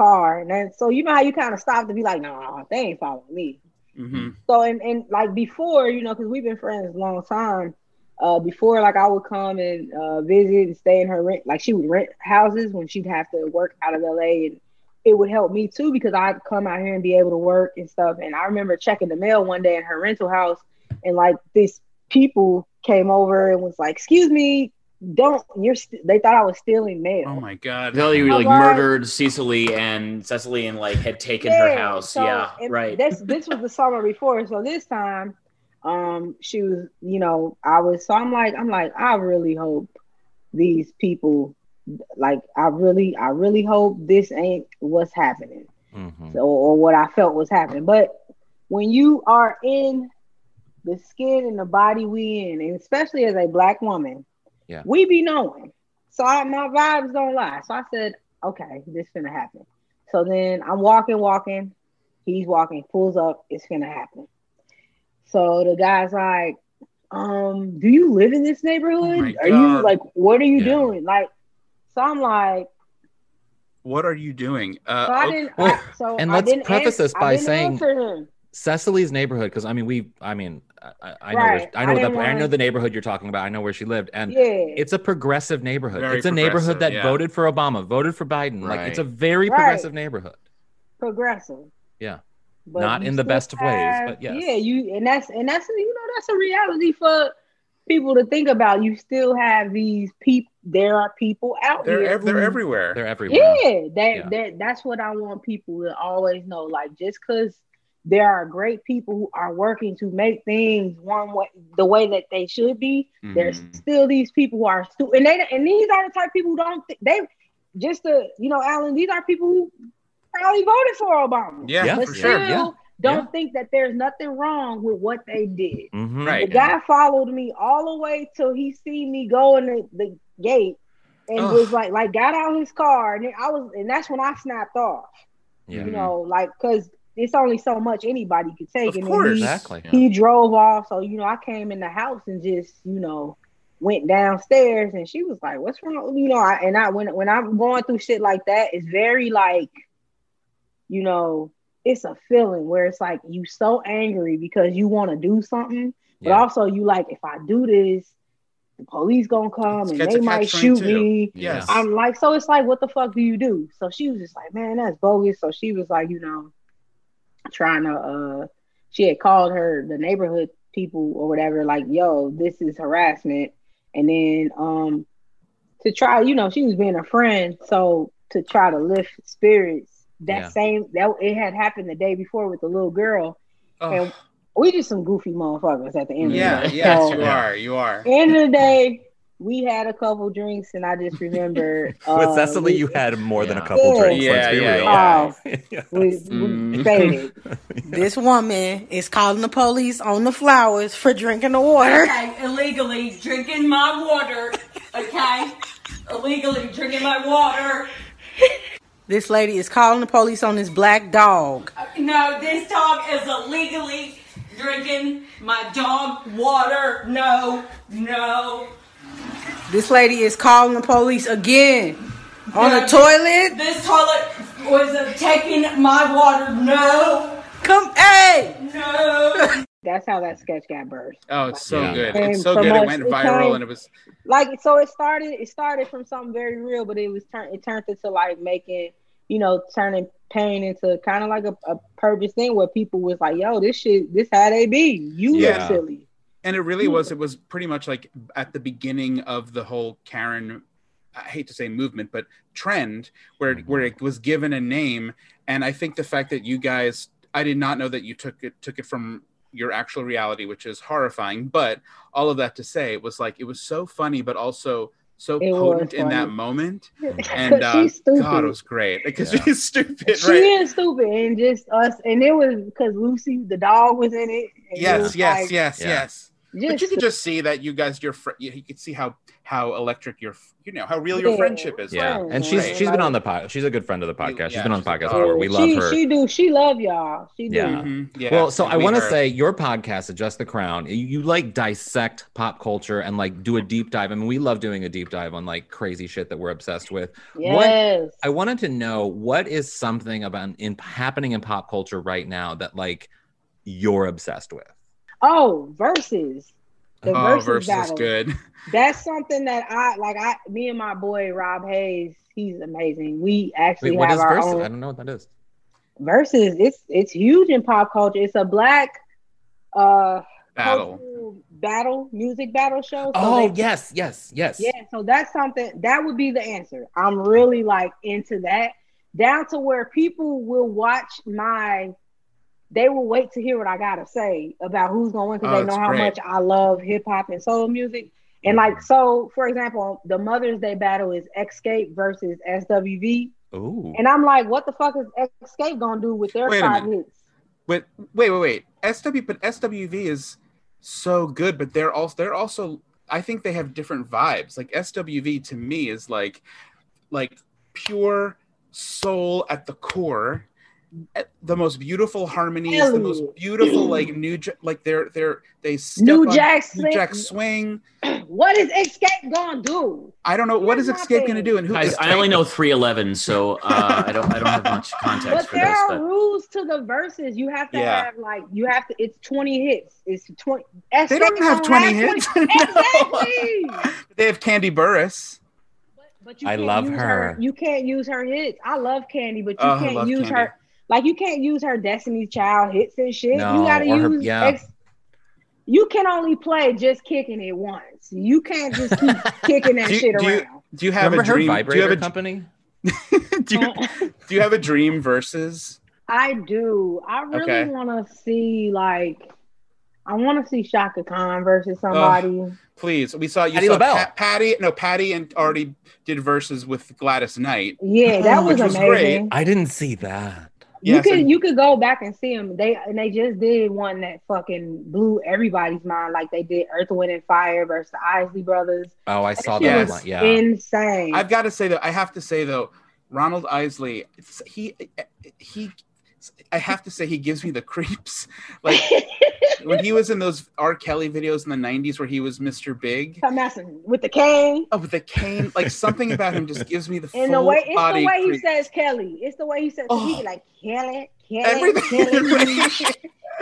car. And then so you know how you kind of stop to be like, no, they ain't following me.
hmm
So and and like before, you know, because we've been friends a long time. Uh, before, like I would come and uh, visit and stay in her rent. Like she would rent houses when she'd have to work out of LA, and it would help me too because I'd come out here and be able to work and stuff. And I remember checking the mail one day in her rental house, and like this people came over and was like, "Excuse me, don't you're?" St-, they thought I was stealing mail.
oh my
I
god
thought you
Oh,
like
God.
murdered Cecily and Cecily and like had taken her house.
so-
yeah, right.
This this was the summer before, so this time um, she was, you know, I was so I'm like, I'm like, I really hope these people like I really, I really hope this ain't what's happening.
Mhm.
So, or what I felt was happening. But when you are in the skin and the body we in, and especially as a black woman,
Yeah.
we be knowing. So I, my vibes don't lie. So I said, okay, this gonna happen. So then I'm walking, walking. He's walking, pulls up. It's gonna happen. So the guy's like, um, do you live in this neighborhood?
my
are you like, what are you
Yeah.
doing? Like, so I'm like,
What are you doing? Uh,
so I
oh,
didn't.
well,
I, so
and
I
let's
didn't
preface
answer-
this
I
by
didn't
saying-
him.
Cecily's neighborhood, because I mean, we, I mean, I, I I know,
Right.
where, I
I
know
didn't
that, I know the neighborhood you're talking about. I know where she lived, and
Yeah,
it's a progressive neighborhood.
Very
it's a neighborhood that
yeah.
voted for Obama, voted for Biden. Like it's a very
Right.
progressive neighborhood.
progressive.
Yeah.
But
Not in the
still
best of ways, but yes.
Yeah, you and that's and that's you know that's a reality for people to think about. You still have these people. There are people out
they're
here.
ev- they're everywhere.
They're everywhere.
Yeah, that
Yeah.
that that's what I want people to always know. Like just because there are great people who are working to make things one way the way that they should be, there's
Mhm.
still these people who are stupid, and they and these are the type of people who don't think they just to you know, Alan. These are people who probably voted for Obama.
Yeah,
Yes,
but
for
still
sure.
yeah,
don't
yeah.
think that there's nothing wrong with what they did.
Mhm.
Right.
The guy followed me all the way till he seen me go in the, the gate and
Ugh.
was like, like got out his car, and I was, and that's when I snapped off.
Yeah.
You know, like because it's only so much anybody could take,
Of
and
course.
he,
Exactly.
Yeah.
he drove off. So you know, I came in the house and just you know went downstairs, and she was like, "What's wrong?" You know, I, and I when when I'm going through shit like that, it's very like, you know, it's a feeling where it's like you so angry because you want to do something, but
Yeah.
also you like if I do this, the police gonna come
It's
and they might shoot
22.
me.
Yes.
I'm like, so it's like, what the fuck do you do? So she was just like, man, that's bogus. So she was like, you know, trying to uh she had called her the neighborhood people or whatever, like, yo, this is harassment. And then um to try, you know, she was being a friend, so to try to lift spirits, that
Yeah.
same that it had happened the day before with the little girl.
Oh,
And we just some goofy motherfuckers at the end
yeah,
of the day.
yes,
So-
you are. You are.
end of the day, we had a couple drinks, and I just remember uh, [laughs]
With Cecily,
we-
you had more than a couple
Yeah.
drinks.
Yeah,
let's be
yeah,
real.
yeah. [laughs]
we, we
Mm. [laughs]
This woman is calling the police on the flowers for drinking the water.
Okay, illegally drinking my water. Okay, illegally drinking my water.
This lady is calling the police on this black dog.
No, this dog is illegally drinking my dog water. No, no.
This lady is calling the police again on
No,
the toilet.
This toilet was taking my water. No,
Come, hey!
no.
That's how that sketch got birthed.
Oh, it's so
Yeah.
good. It's so
from
good. It
us,
went
it
viral,
came-
and it was
Like so, it started. It started from something very real, but it was turned. It turned into like making, you know, turning pain into kind of like a, a purpose thing where people was like, "Yo, this shit, this how they be. You
Yeah.
look silly."
And it really
Hmm.
was. It was pretty much like at the beginning of the whole Karen. I hate to say movement, but trend where where it was given a name, and I think the fact that you guys, I did not know that you took it took it from your actual reality, which is horrifying. But all of that to say, it was like it was so funny, but also so
It
potent in that moment. [laughs] And uh,
she's stupid.
God, it was great because
Yeah.
she's stupid,
she
right?
is stupid, and just us, and it was because Lucy, the dog, was in it. and it
Yes,
was
yes,
like,
yes,
Yeah.
yes.
Just,
but you could just see that you guys, your fr- you, you could see how how electric your, you know, how real your
Yeah.
friendship is.
Yeah,
Friends,
and she's
right.
she's been on the pod. She's a good friend of the podcast. She's been on the podcast
dog.
before. We love
she,
her.
She do. She love y'all. She do.
Yeah.
Mhm, yeah.
well, so I
we
want to say your podcast, Adjust the Crown, you, you like dissect pop culture and like do a deep dive. I mean, we love doing a deep dive on like crazy shit that we're obsessed with. What-
Yes.
I wanted to know what is something about in happening in pop culture right now that like you're obsessed with.
Oh, versus. The
oh,
versus,
versus is
battle.
good. [laughs]
That's something that I like. I, me and my boy Rob Hayes, he's amazing. We actually
Wait, what
have
is
our
versus?
own
I don't know what that is.
versus. It's it's huge in pop culture. It's a black uh
Battle.
battle music battle show. So
Oh
they-
yes, yes, yes.
Yeah, so that's something that would be the answer. I'm really like into that down to where people will watch my they will wait to hear what I gotta say about who's gonna because
Oh,
they know how
great.
much I love hip hop and soul music. And like mm. so, for example, the Mother's Day battle is Xscape versus SWV,
Ooh.
and I'm like, what the fuck is Xscape gonna do with their
Wait
five hits?
Wait, wait, wait, wait. SW, but SWV is so good, but they're also they're also. I think they have different vibes. Like SWV to me is like, like pure soul at the core, the most beautiful harmonies,
Hell
the most beautiful like new like they're they're they step
New
on
Jack
New
Swing.
Jack swing. [clears throat]
What is Xscape gonna do?
I don't know what
Here's
Xscape going to do and who
Guys, I only know 311, so uh, [laughs] I don't I don't have much context
But
for
there
this.
are
But
rules to the verses. You have to
Yeah.
have like you have to. It's twenty hits. It's twenty.
They don't have 20 hits. [laughs] [laughs] No.
Exactly.
They have Kandi Burruss.
But, but you
I
can't
love
use
her.
You can't use her hits. I love Kandi, but you
Oh,
can't use
Kandi.
her. Like you can't use her Destiny's Child hits and shit.
No,
you gotta
or her-
use.
yeah.
Ex- you can only play just kicking it once. You can't just keep [laughs] kicking that
Do
shit
do you-
around.
Do you have
Remember
a
her
dream? Do you have a,
company? [laughs]
do you, oh. do you have a dream versus?
I do. I really
Okay.
want to see like. I want to see Chaka Khan versus somebody.
Please, we saw you
Patti
saw Pat, Patti. No, Patti and already did verses with Gladys Knight.
Yeah, that was, [laughs]
Which was
amazing.
great.
I didn't see that.
You could
and-
you could go back and see them. They and they just did one that fucking blew everybody's mind, like they did Earth, Wind, and Fire versus the Isley Brothers.
Oh, I saw
That shit
that one. Yeah.
insane.
I've got to say though, I have to say though, Ronald Isley, he he, I have to say he gives me the [laughs] creeps. Like when he was in those R. Kelly videos in the '90s where he was Mr. Big.
Come messing with the cane.
Oh, with the cane, like something about him just gives me the full
And the way it's the way he says Kelly. It's the way he says
Oh.
he like Kelly, Kelly,
Everything.
Kelly,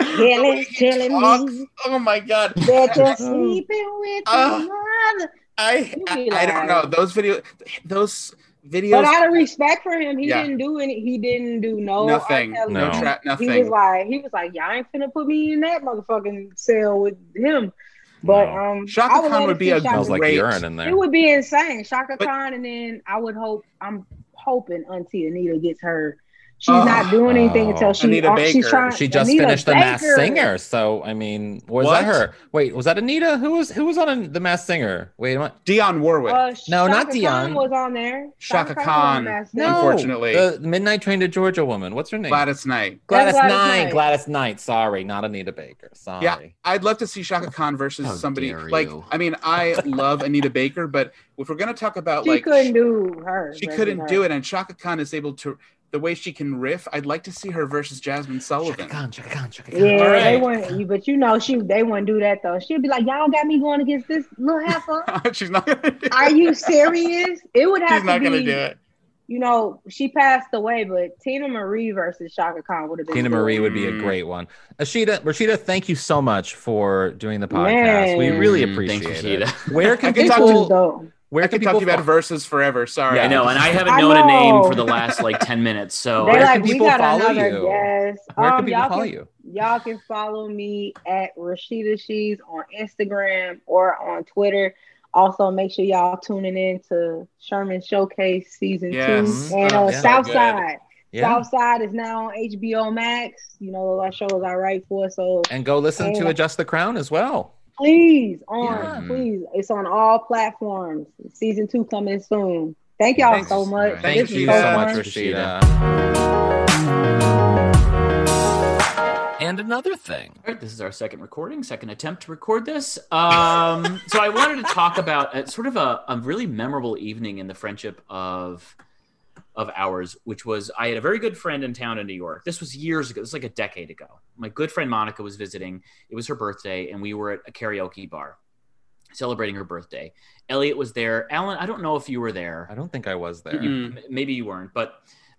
[laughs] Kelly, Kelly, me.
Oh my god.
that you're sleeping with
Uh,
mother.
I, I I don't know those videos. Those videos.
But out of respect for him, he
Yeah.
didn't do any. He didn't do no
nothing. No,
No.
tra-
He was like, he was like, y'all ain't finna put me in that motherfucking cell with him. But
No.
um,
Chaka
I would
Khan would be a
Chaka-
Smells like urine in there.
It would be insane, Chaka
But-
Khan, and then I would hope. I'm hoping Auntie Anita gets her. She's
Oh.
not doing anything
Oh.
until she.
Anita
uh, she's trying.
She just
Anita
finished the
Masked
Singer, so I mean, was
What?
that her? Wait, was that Anita? Who was who was on a, the Masked Singer? Wait, what?
Dionne Warwick.
Uh,
No, not Dionne.
Khan was on there.
Chaka
was
Khan.
on that
No. Unfortunately.
the Midnight Train to Georgia woman. What's her name?
Gladys Knight.
Gladys,
Gladys
Knight.
Knight.
Gladys Knight. Sorry, not Anita Baker. Sorry.
Yeah, I'd love to see Chaka Khan versus
How
somebody like. I mean, I love Anita Baker, but if we're gonna talk about
She
like,
couldn't do her.
she couldn't
her.
do it, and Chaka Khan is able to. The way she can riff, I'd like to see her versus Jazmine
Chaka
Sullivan.
Khan, Chaka Khan, Chaka Khan.
Yeah,
All
they
right.
wouldn't. But you know, she they wouldn't do that though. She'd be like, "Y'all got me going against this little heifer." [laughs]
She's not gonna do
Are you serious? It would have
She's
to
not
be.
gonna do it.
You know, she passed away, but Teena Marie versus Chaka Khan would have been.
Teena
cool.
Marie would be a
Mm.
great one. Ashita, Rashida, thank you so much for doing the podcast. we
Man.
really
Mm,
appreciate
thanks,
it.
Rashida.
Where
I
can
can
This
talk
was
people?
Dope.
Where
I
can
could talk to
people?
you about
fo-
verses forever. Sorry,
Yeah, I know, and I haven't
I
known a name for the last like ten minutes. So
They
Where
like
can
we
people
got
follow
another
you?
guest.
Where
um,
can people
y'all
follow
can,
you?
Y'all can follow me at Rashida Sheedz on Instagram or on Twitter. Also, make sure y'all tuning in to Sherman Showcase season
Yes.
two and
Oh,
uh,
yeah.
Southside.
Yeah.
Southside is now on HBO Max. You know that show is all right for us. So
And go listen to Adjust the Crown as well.
Please, on
Yeah.
please, it's on all platforms. Season two coming soon. Thank y'all
Thanks.
so much.
Thank
This
you
so
so
fun.
much,
Rashida.
Rashida. And another thing.
All right, this is our second recording, second attempt to record this. Um, so I wanted to talk about uh, sort of a, a really memorable evening in the friendship of of ours, which was I had a very good friend in town in New York. This was years ago. This was like a decade ago. My good friend Monica was visiting. It was her birthday, and we were at a karaoke bar celebrating her birthday. Elliott was there. Alan, I don't know if you were there.
I don't think I was there.
Maybe you weren't, but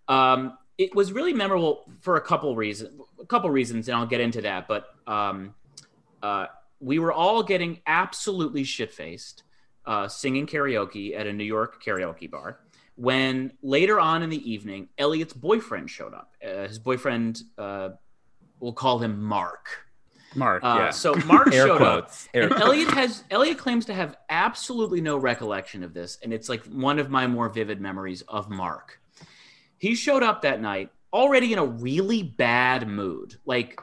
um, it was really memorable for a couple reasons. A couple reasons, and I'll get into that. But um, uh, we were all getting absolutely shit faced, uh, singing karaoke at a New York karaoke bar. When later on in the evening, Elliott's boyfriend showed up. Uh, his boyfriend, uh, we'll call him Mark.
Mark.
Uh,
yeah.
So Mark [laughs] showed up.
Air
And
quotes.
Elliott has Elliott claims to have absolutely no recollection of this, and it's like one of my more vivid memories of Mark. He showed up that night already in a really bad mood. Like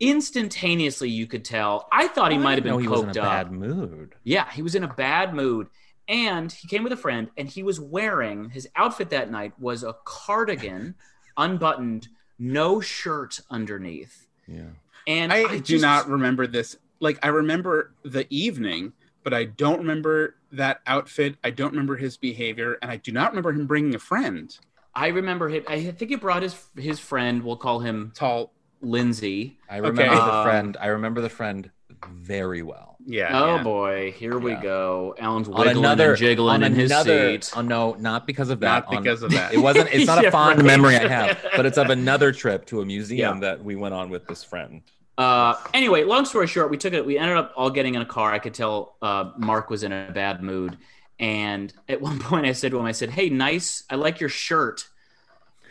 instantaneously, you could tell. I thought he might have been
know he was in
coked
a
up.
bad mood.
Yeah, he was in a bad mood. And he came with a friend, and he was wearing his outfit that night was a cardigan, [laughs] unbuttoned, no shirt underneath.
Yeah.
And
I,
I,
do
just-
not remember this. Like I remember the evening, but I don't remember that outfit. I don't remember his behavior, and I do not remember him bringing a friend.
I remember him. I think he brought his his friend. We'll call him
Tall.
Lindsay.
I remember
Okay.
the
Um,
friend. I remember the friend very well.
Yeah.
oh
yeah.
boy, here we go. Alan's
On
wiggling
another,
and jiggling
on
in his
another,
seat.
Oh no, not because of that.
Not
on-
because of that.
It wasn't. It's [laughs] not
Yeah,
a fond
right.
memory I have, but it's of [laughs] another trip to a museum that we went on with this friend.
Uh, anyway, long story short, we took it. We ended up all getting in a car. I could tell uh, Mark was in a bad mood, and at [laughs] one point I said to him, "I said, hey, nice. I like your shirt."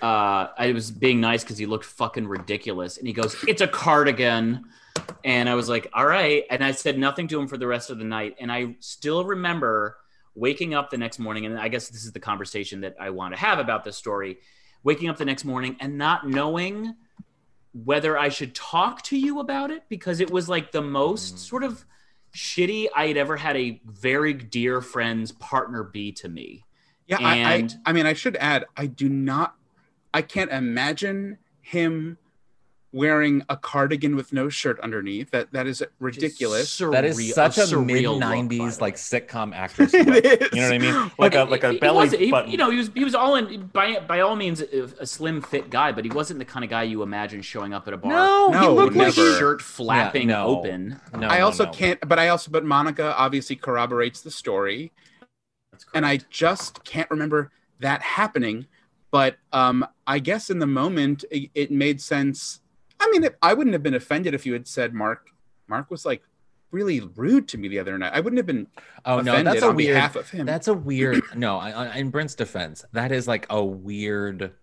Uh, I was being nice because he looked fucking ridiculous, and he goes, "It's a cardigan." And I was like, "All right." And I said nothing to him for the rest of the night. And I still remember waking up the next morning, and I guess this is the conversation that I want to have about this story. Waking up the next morning and not knowing whether I should talk to you about it because it was like the most mm-hmm. sort of shitty I had ever had a very dear friend's partner be to me.
Yeah, I, I,
And-
I mean, I should add, I do not, I can't imagine him wearing a cardigan with no shirt underneath. That that is ridiculous.
That is such a
surreal
mid '90s like sitcom actress. [laughs] Look. You know what I mean? Like a like a
He
belly
wasn't- he-
button.
You know, he was he was all in by by all means a, a slim fit guy, but he wasn't the kind of guy you imagine showing up at a bar.
no, he looked like
shirt flapping
no.
open.
No,
I also
no.
can't, but I also, but Monica obviously corroborates the story, and I just can't remember that happening. But um, I guess in the moment, it, it made sense. I mean, I wouldn't have been offended if you had said Mark. Mark was like really rude to me the other night. I wouldn't have been
Oh no, that's a
on
weird.
behalf of him.
That's a weird. [clears throat] No, I, I, in Brent's defense, that is like a weird.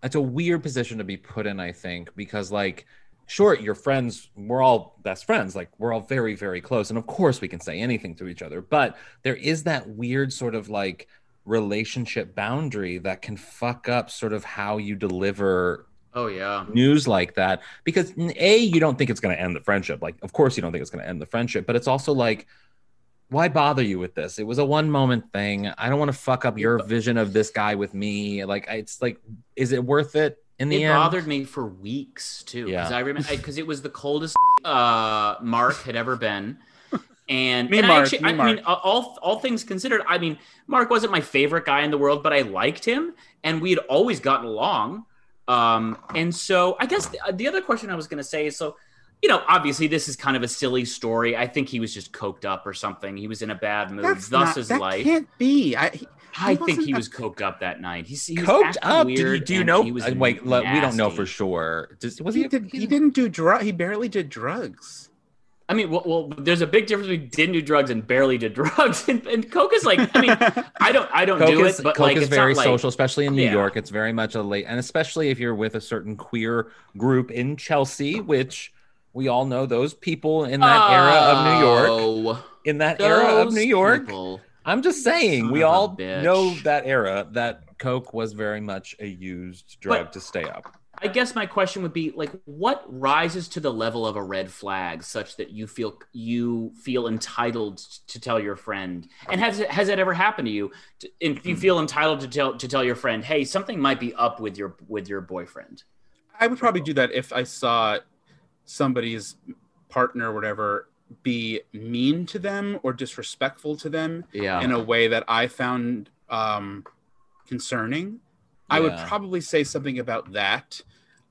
That's a weird position to be put in. I think because like, sure, your friends. We're all best friends. Like we're all very very close, and of course we can say anything to each other. But there is that weird sort of like relationship boundary that can fuck up sort of how you deliver
Oh yeah.
news like that because a you don't think it's going to end the friendship. Like of course you don't think it's going to end the friendship but it's also like why bother you with this? It was a one moment thing. I don't want to fuck up your vision of this guy with me. Like it's like is it worth it in the
it
end?
bothered me for weeks too
Yeah.
because i remember because it was the coldest uh mark had ever been. And,
Me,
and
Mark,
I, actually,
me,
I
Mark.
mean all all things considered i mean mark wasn't my favorite guy in the world but i liked him and we had always gotten along um and so i guess the, the other question i was going to say is so you know obviously this is kind of a silly story. I think he was just coked up or something. He was in a bad mood
That's
thus
not,
his
that
life.
can't be. I, he-
i
he
think he
a-
was coked up that night. He's he
coked
acting
up? Did you, do you know
he was
uh, wait le- we don't know for sure. Does, was
he,
he,
did, he didn't do drug. He barely did drugs.
I mean, well, well, there's a big difference between didn't do drugs and barely did [laughs] drugs. And, and coke is like, I mean, I don't, I don't
Coke
do
is,
it, but
Coke
like,
is
it's
very
not like,
social, especially in New
Yeah.
York. It's very much a late, and especially if you're with a certain queer group in Chelsea, which we all know those people in that era of New York.
Oh,
In that era of New York,
people.
I'm just saying,
Son
we all know that era that Coke was very much a used drug
But-
to stay up.
I guess my question would be like, what rises to the level of a red flag such that you feel you feel entitled to tell your friend? And has it, has that ever happened to you? If you feel entitled to tell to tell your friend, hey, something might be up with your with your boyfriend.
I would probably do that if I saw somebody's partner or whatever be mean to them or disrespectful to them
Yeah.
in a way that I found um, concerning. I would probably say something about that.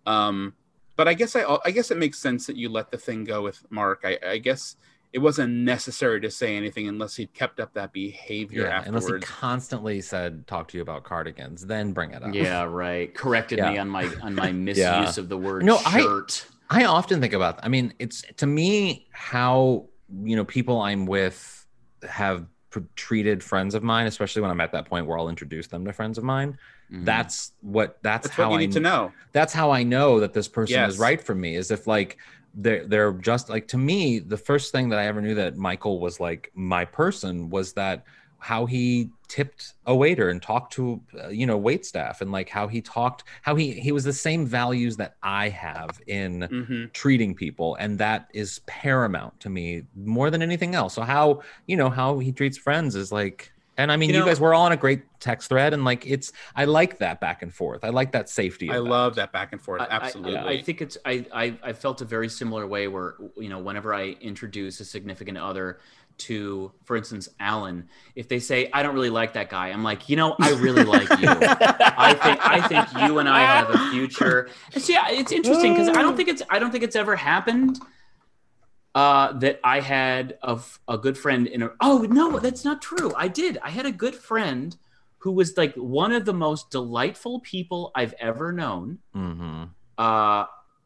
Um, but I guess I I guess it makes sense that you let the thing go with Mark. I, I guess it wasn't necessary to say anything unless he'd kept up that behavior
Yeah, unless he
afterwards.
constantly said, "Talk to you about cardigans," then bring it up.
Yeah, right. Corrected
Yeah.
me on my on my [laughs] misuse
Yeah.
of the word
No, I-
shirt.
I often think about. I mean, it's to me how you know people I'm with have pr- treated friends of mine, especially when I'm at that point where I'll introduce them to friends of mine.
Mhm.
That's what. That's,
That's
how
what you
I
need to know.
That's how I know that this person
Yes.
is right for me. Is if like they're they're just like to me. The first thing that I ever knew that Michael was like my person was that how he tipped a waiter and talked to uh, you know wait staff and like how he talked how he he was the same values that I have in
hmm
treating people. And that is paramount to me more than anything else. So how you know how he treats friends is like and i mean
You
you,
know-
guys were all on a great text thread and like it's i like that back and forth. I like that safety
I
of
love that back and forth.
I- I-
Absolutely.
I, think it's I, I I felt a very similar way where you know whenever I introduce a significant other to, for instance, Alan, if they say I don't really like that guy, I'm like, you know, I really like you. I think I think you and I have a future. And see, it's interesting because I don't think it's I don't think it's ever happened uh, that I had of a good friend in a. Oh no, that's not true. I did. I had a good friend who was like one of the most delightful people I've ever known.
hmm
Uh,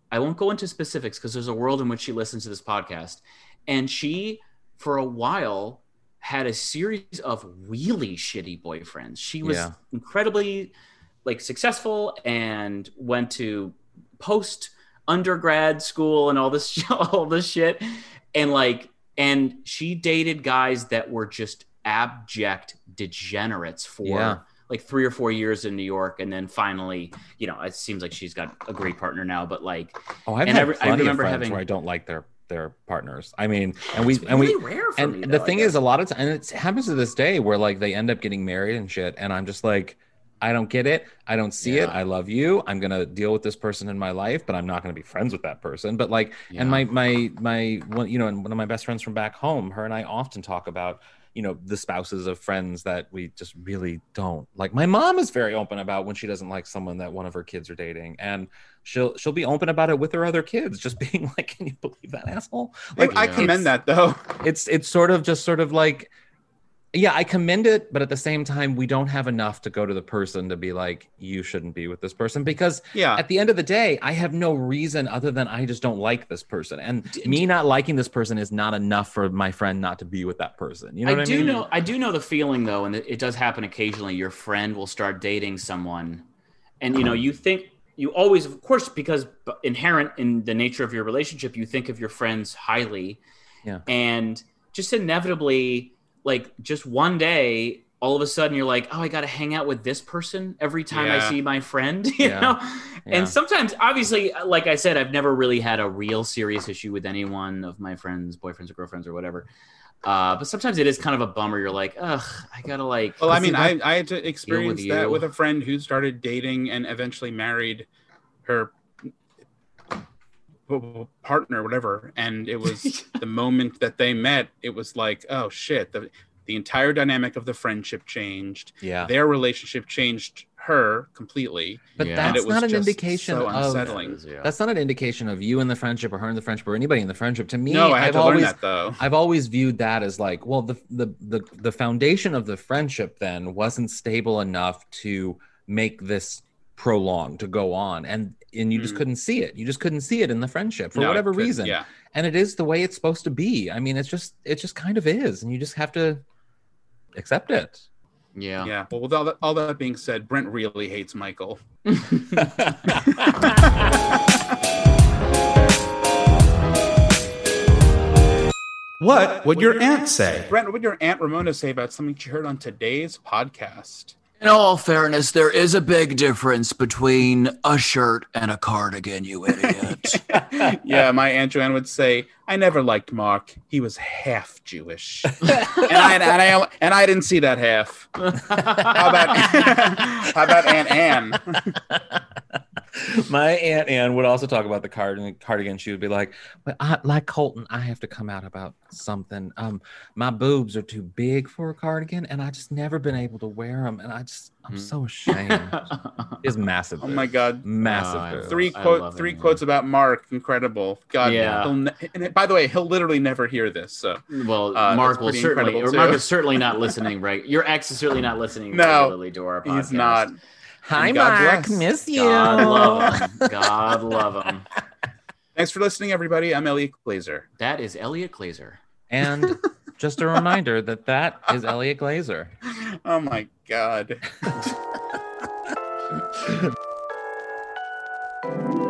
I won't go into specifics because there's a world in which she listens to this podcast, and she, for a while, had a series of really shitty boyfriends. She was
Yeah.
incredibly like successful and went to post undergrad school and all this [laughs] all this shit and like and she dated guys that were just abject degenerates for
Yeah.
like three or four years in New York, and then finally, you know, it seems like she's got a great partner now. But like,
oh i've had
I remember
of friends
having-
where i don't like their their partners. I mean and we
it's
and
really
we
rare for
and
me.
the
though,
thing is a lot of times and it happens to this day where like they end up getting married and shit and i'm just like i don't get it. I don't see it. I love you. I'm gonna deal with this person in my life but i'm not gonna be friends with that person. But like
Yeah.
and my my my one you know and one of my best friends from back home her and i often talk about you know the spouses of friends that we just really don't like my mom is very open about when she doesn't like someone that one of her kids are dating and she'll she'll be open about it with her other kids just being [laughs] like can you believe that asshole like
I commend that though.
it's it's sort of just sort of like yeah i commend it but at the same time we don't have enough to go to the person to be like you shouldn't be with this person because
Yeah.
at the end of the day i have no reason other than i just don't like this person and
D-
me not liking this person is not enough for my friend not to be with that person you know
I
what i
do
mean
know I do know the feeling though, and it it does happen occasionally. Your friend will start dating someone, and you know uh-huh. you think you always, of course, because inherent in the nature of your relationship, you think of your friends highly,
Yeah.
and just inevitably, like just one day. All of a sudden, you're like, "Oh, I got to hang out with this person every time I see my friend," [laughs] you
Yeah.
know.
Yeah.
And sometimes, obviously, like I said, I've never really had a real serious issue with any one of my friends, boyfriends or girlfriends or whatever. Uh, but sometimes it is kind of a bummer. You're like, ugh, I gotta like.
Well, I mean, I, I had to experience that
you.
with a friend who started dating and eventually married her partner, whatever. And it was [laughs] the moment that they met, it was like, oh shit, the the entire dynamic of the friendship changed.
yeah
Their relationship changed her completely.
but
Yeah.
That's
it was
not an indication
so
of
unsettling.
Yeah.
that's not an indication of you in the friendship or her in the friendship or anybody in the friendship to me
no, I had
I've
to
always
learn that though.
I've always viewed that as like, well, the, the the the foundation of the friendship then wasn't stable enough to make this prolong to go on, and and you just
Mm.
couldn't see it. You just couldn't see it in the friendship for
No,
whatever reason.
Yeah.
And it is the way it's supposed to be. I mean, it's just it just kind of is, and you just have to accept it.
yeah.
Yeah. Well, with all that, all that being said, Brent really hates Michael. [laughs]
What would your aunt say?
Brent, what would your Aunt Ramona say about something she heard on today's podcast?
In all fairness, there is a big difference between a shirt and a cardigan, you [laughs] idiot.
yeah, my Aunt Joanne would say, I never liked Mark. He was half Jewish. [laughs] and, I, and, I, and I didn't see that half. How about, [laughs] how about Aunt Anne? [laughs]
My aunt Anne would also talk about the cardigan. Cardigan. She would be like, "But I, like Colton, I have to come out about something. Um, my boobs are too big for a cardigan, and I just never been able to wear them, and I just I'm
Hmm.
so ashamed. [laughs] It's massive.
Oh my God.
massive.
Oh, I
boob.
Three quote, three
it.
quotes about Mark. Incredible. God,
Yeah.
he'll ne- and by the way, he'll literally never hear this. So
Well,
Uh,
Mark will certainly, or Mark is certainly not [laughs] listening. Right, your ex is certainly not listening
No,
regularly to our podcast.
he's not.
Hi,
God
Mark.
bless.
Miss you.
God love him. [laughs] God love him.
Thanks for listening, everybody. I'm Elliott Glazer.
That is Elliott Glazer.
And just a reminder that that is Elliott Glazer. [laughs]
Oh my God. [laughs]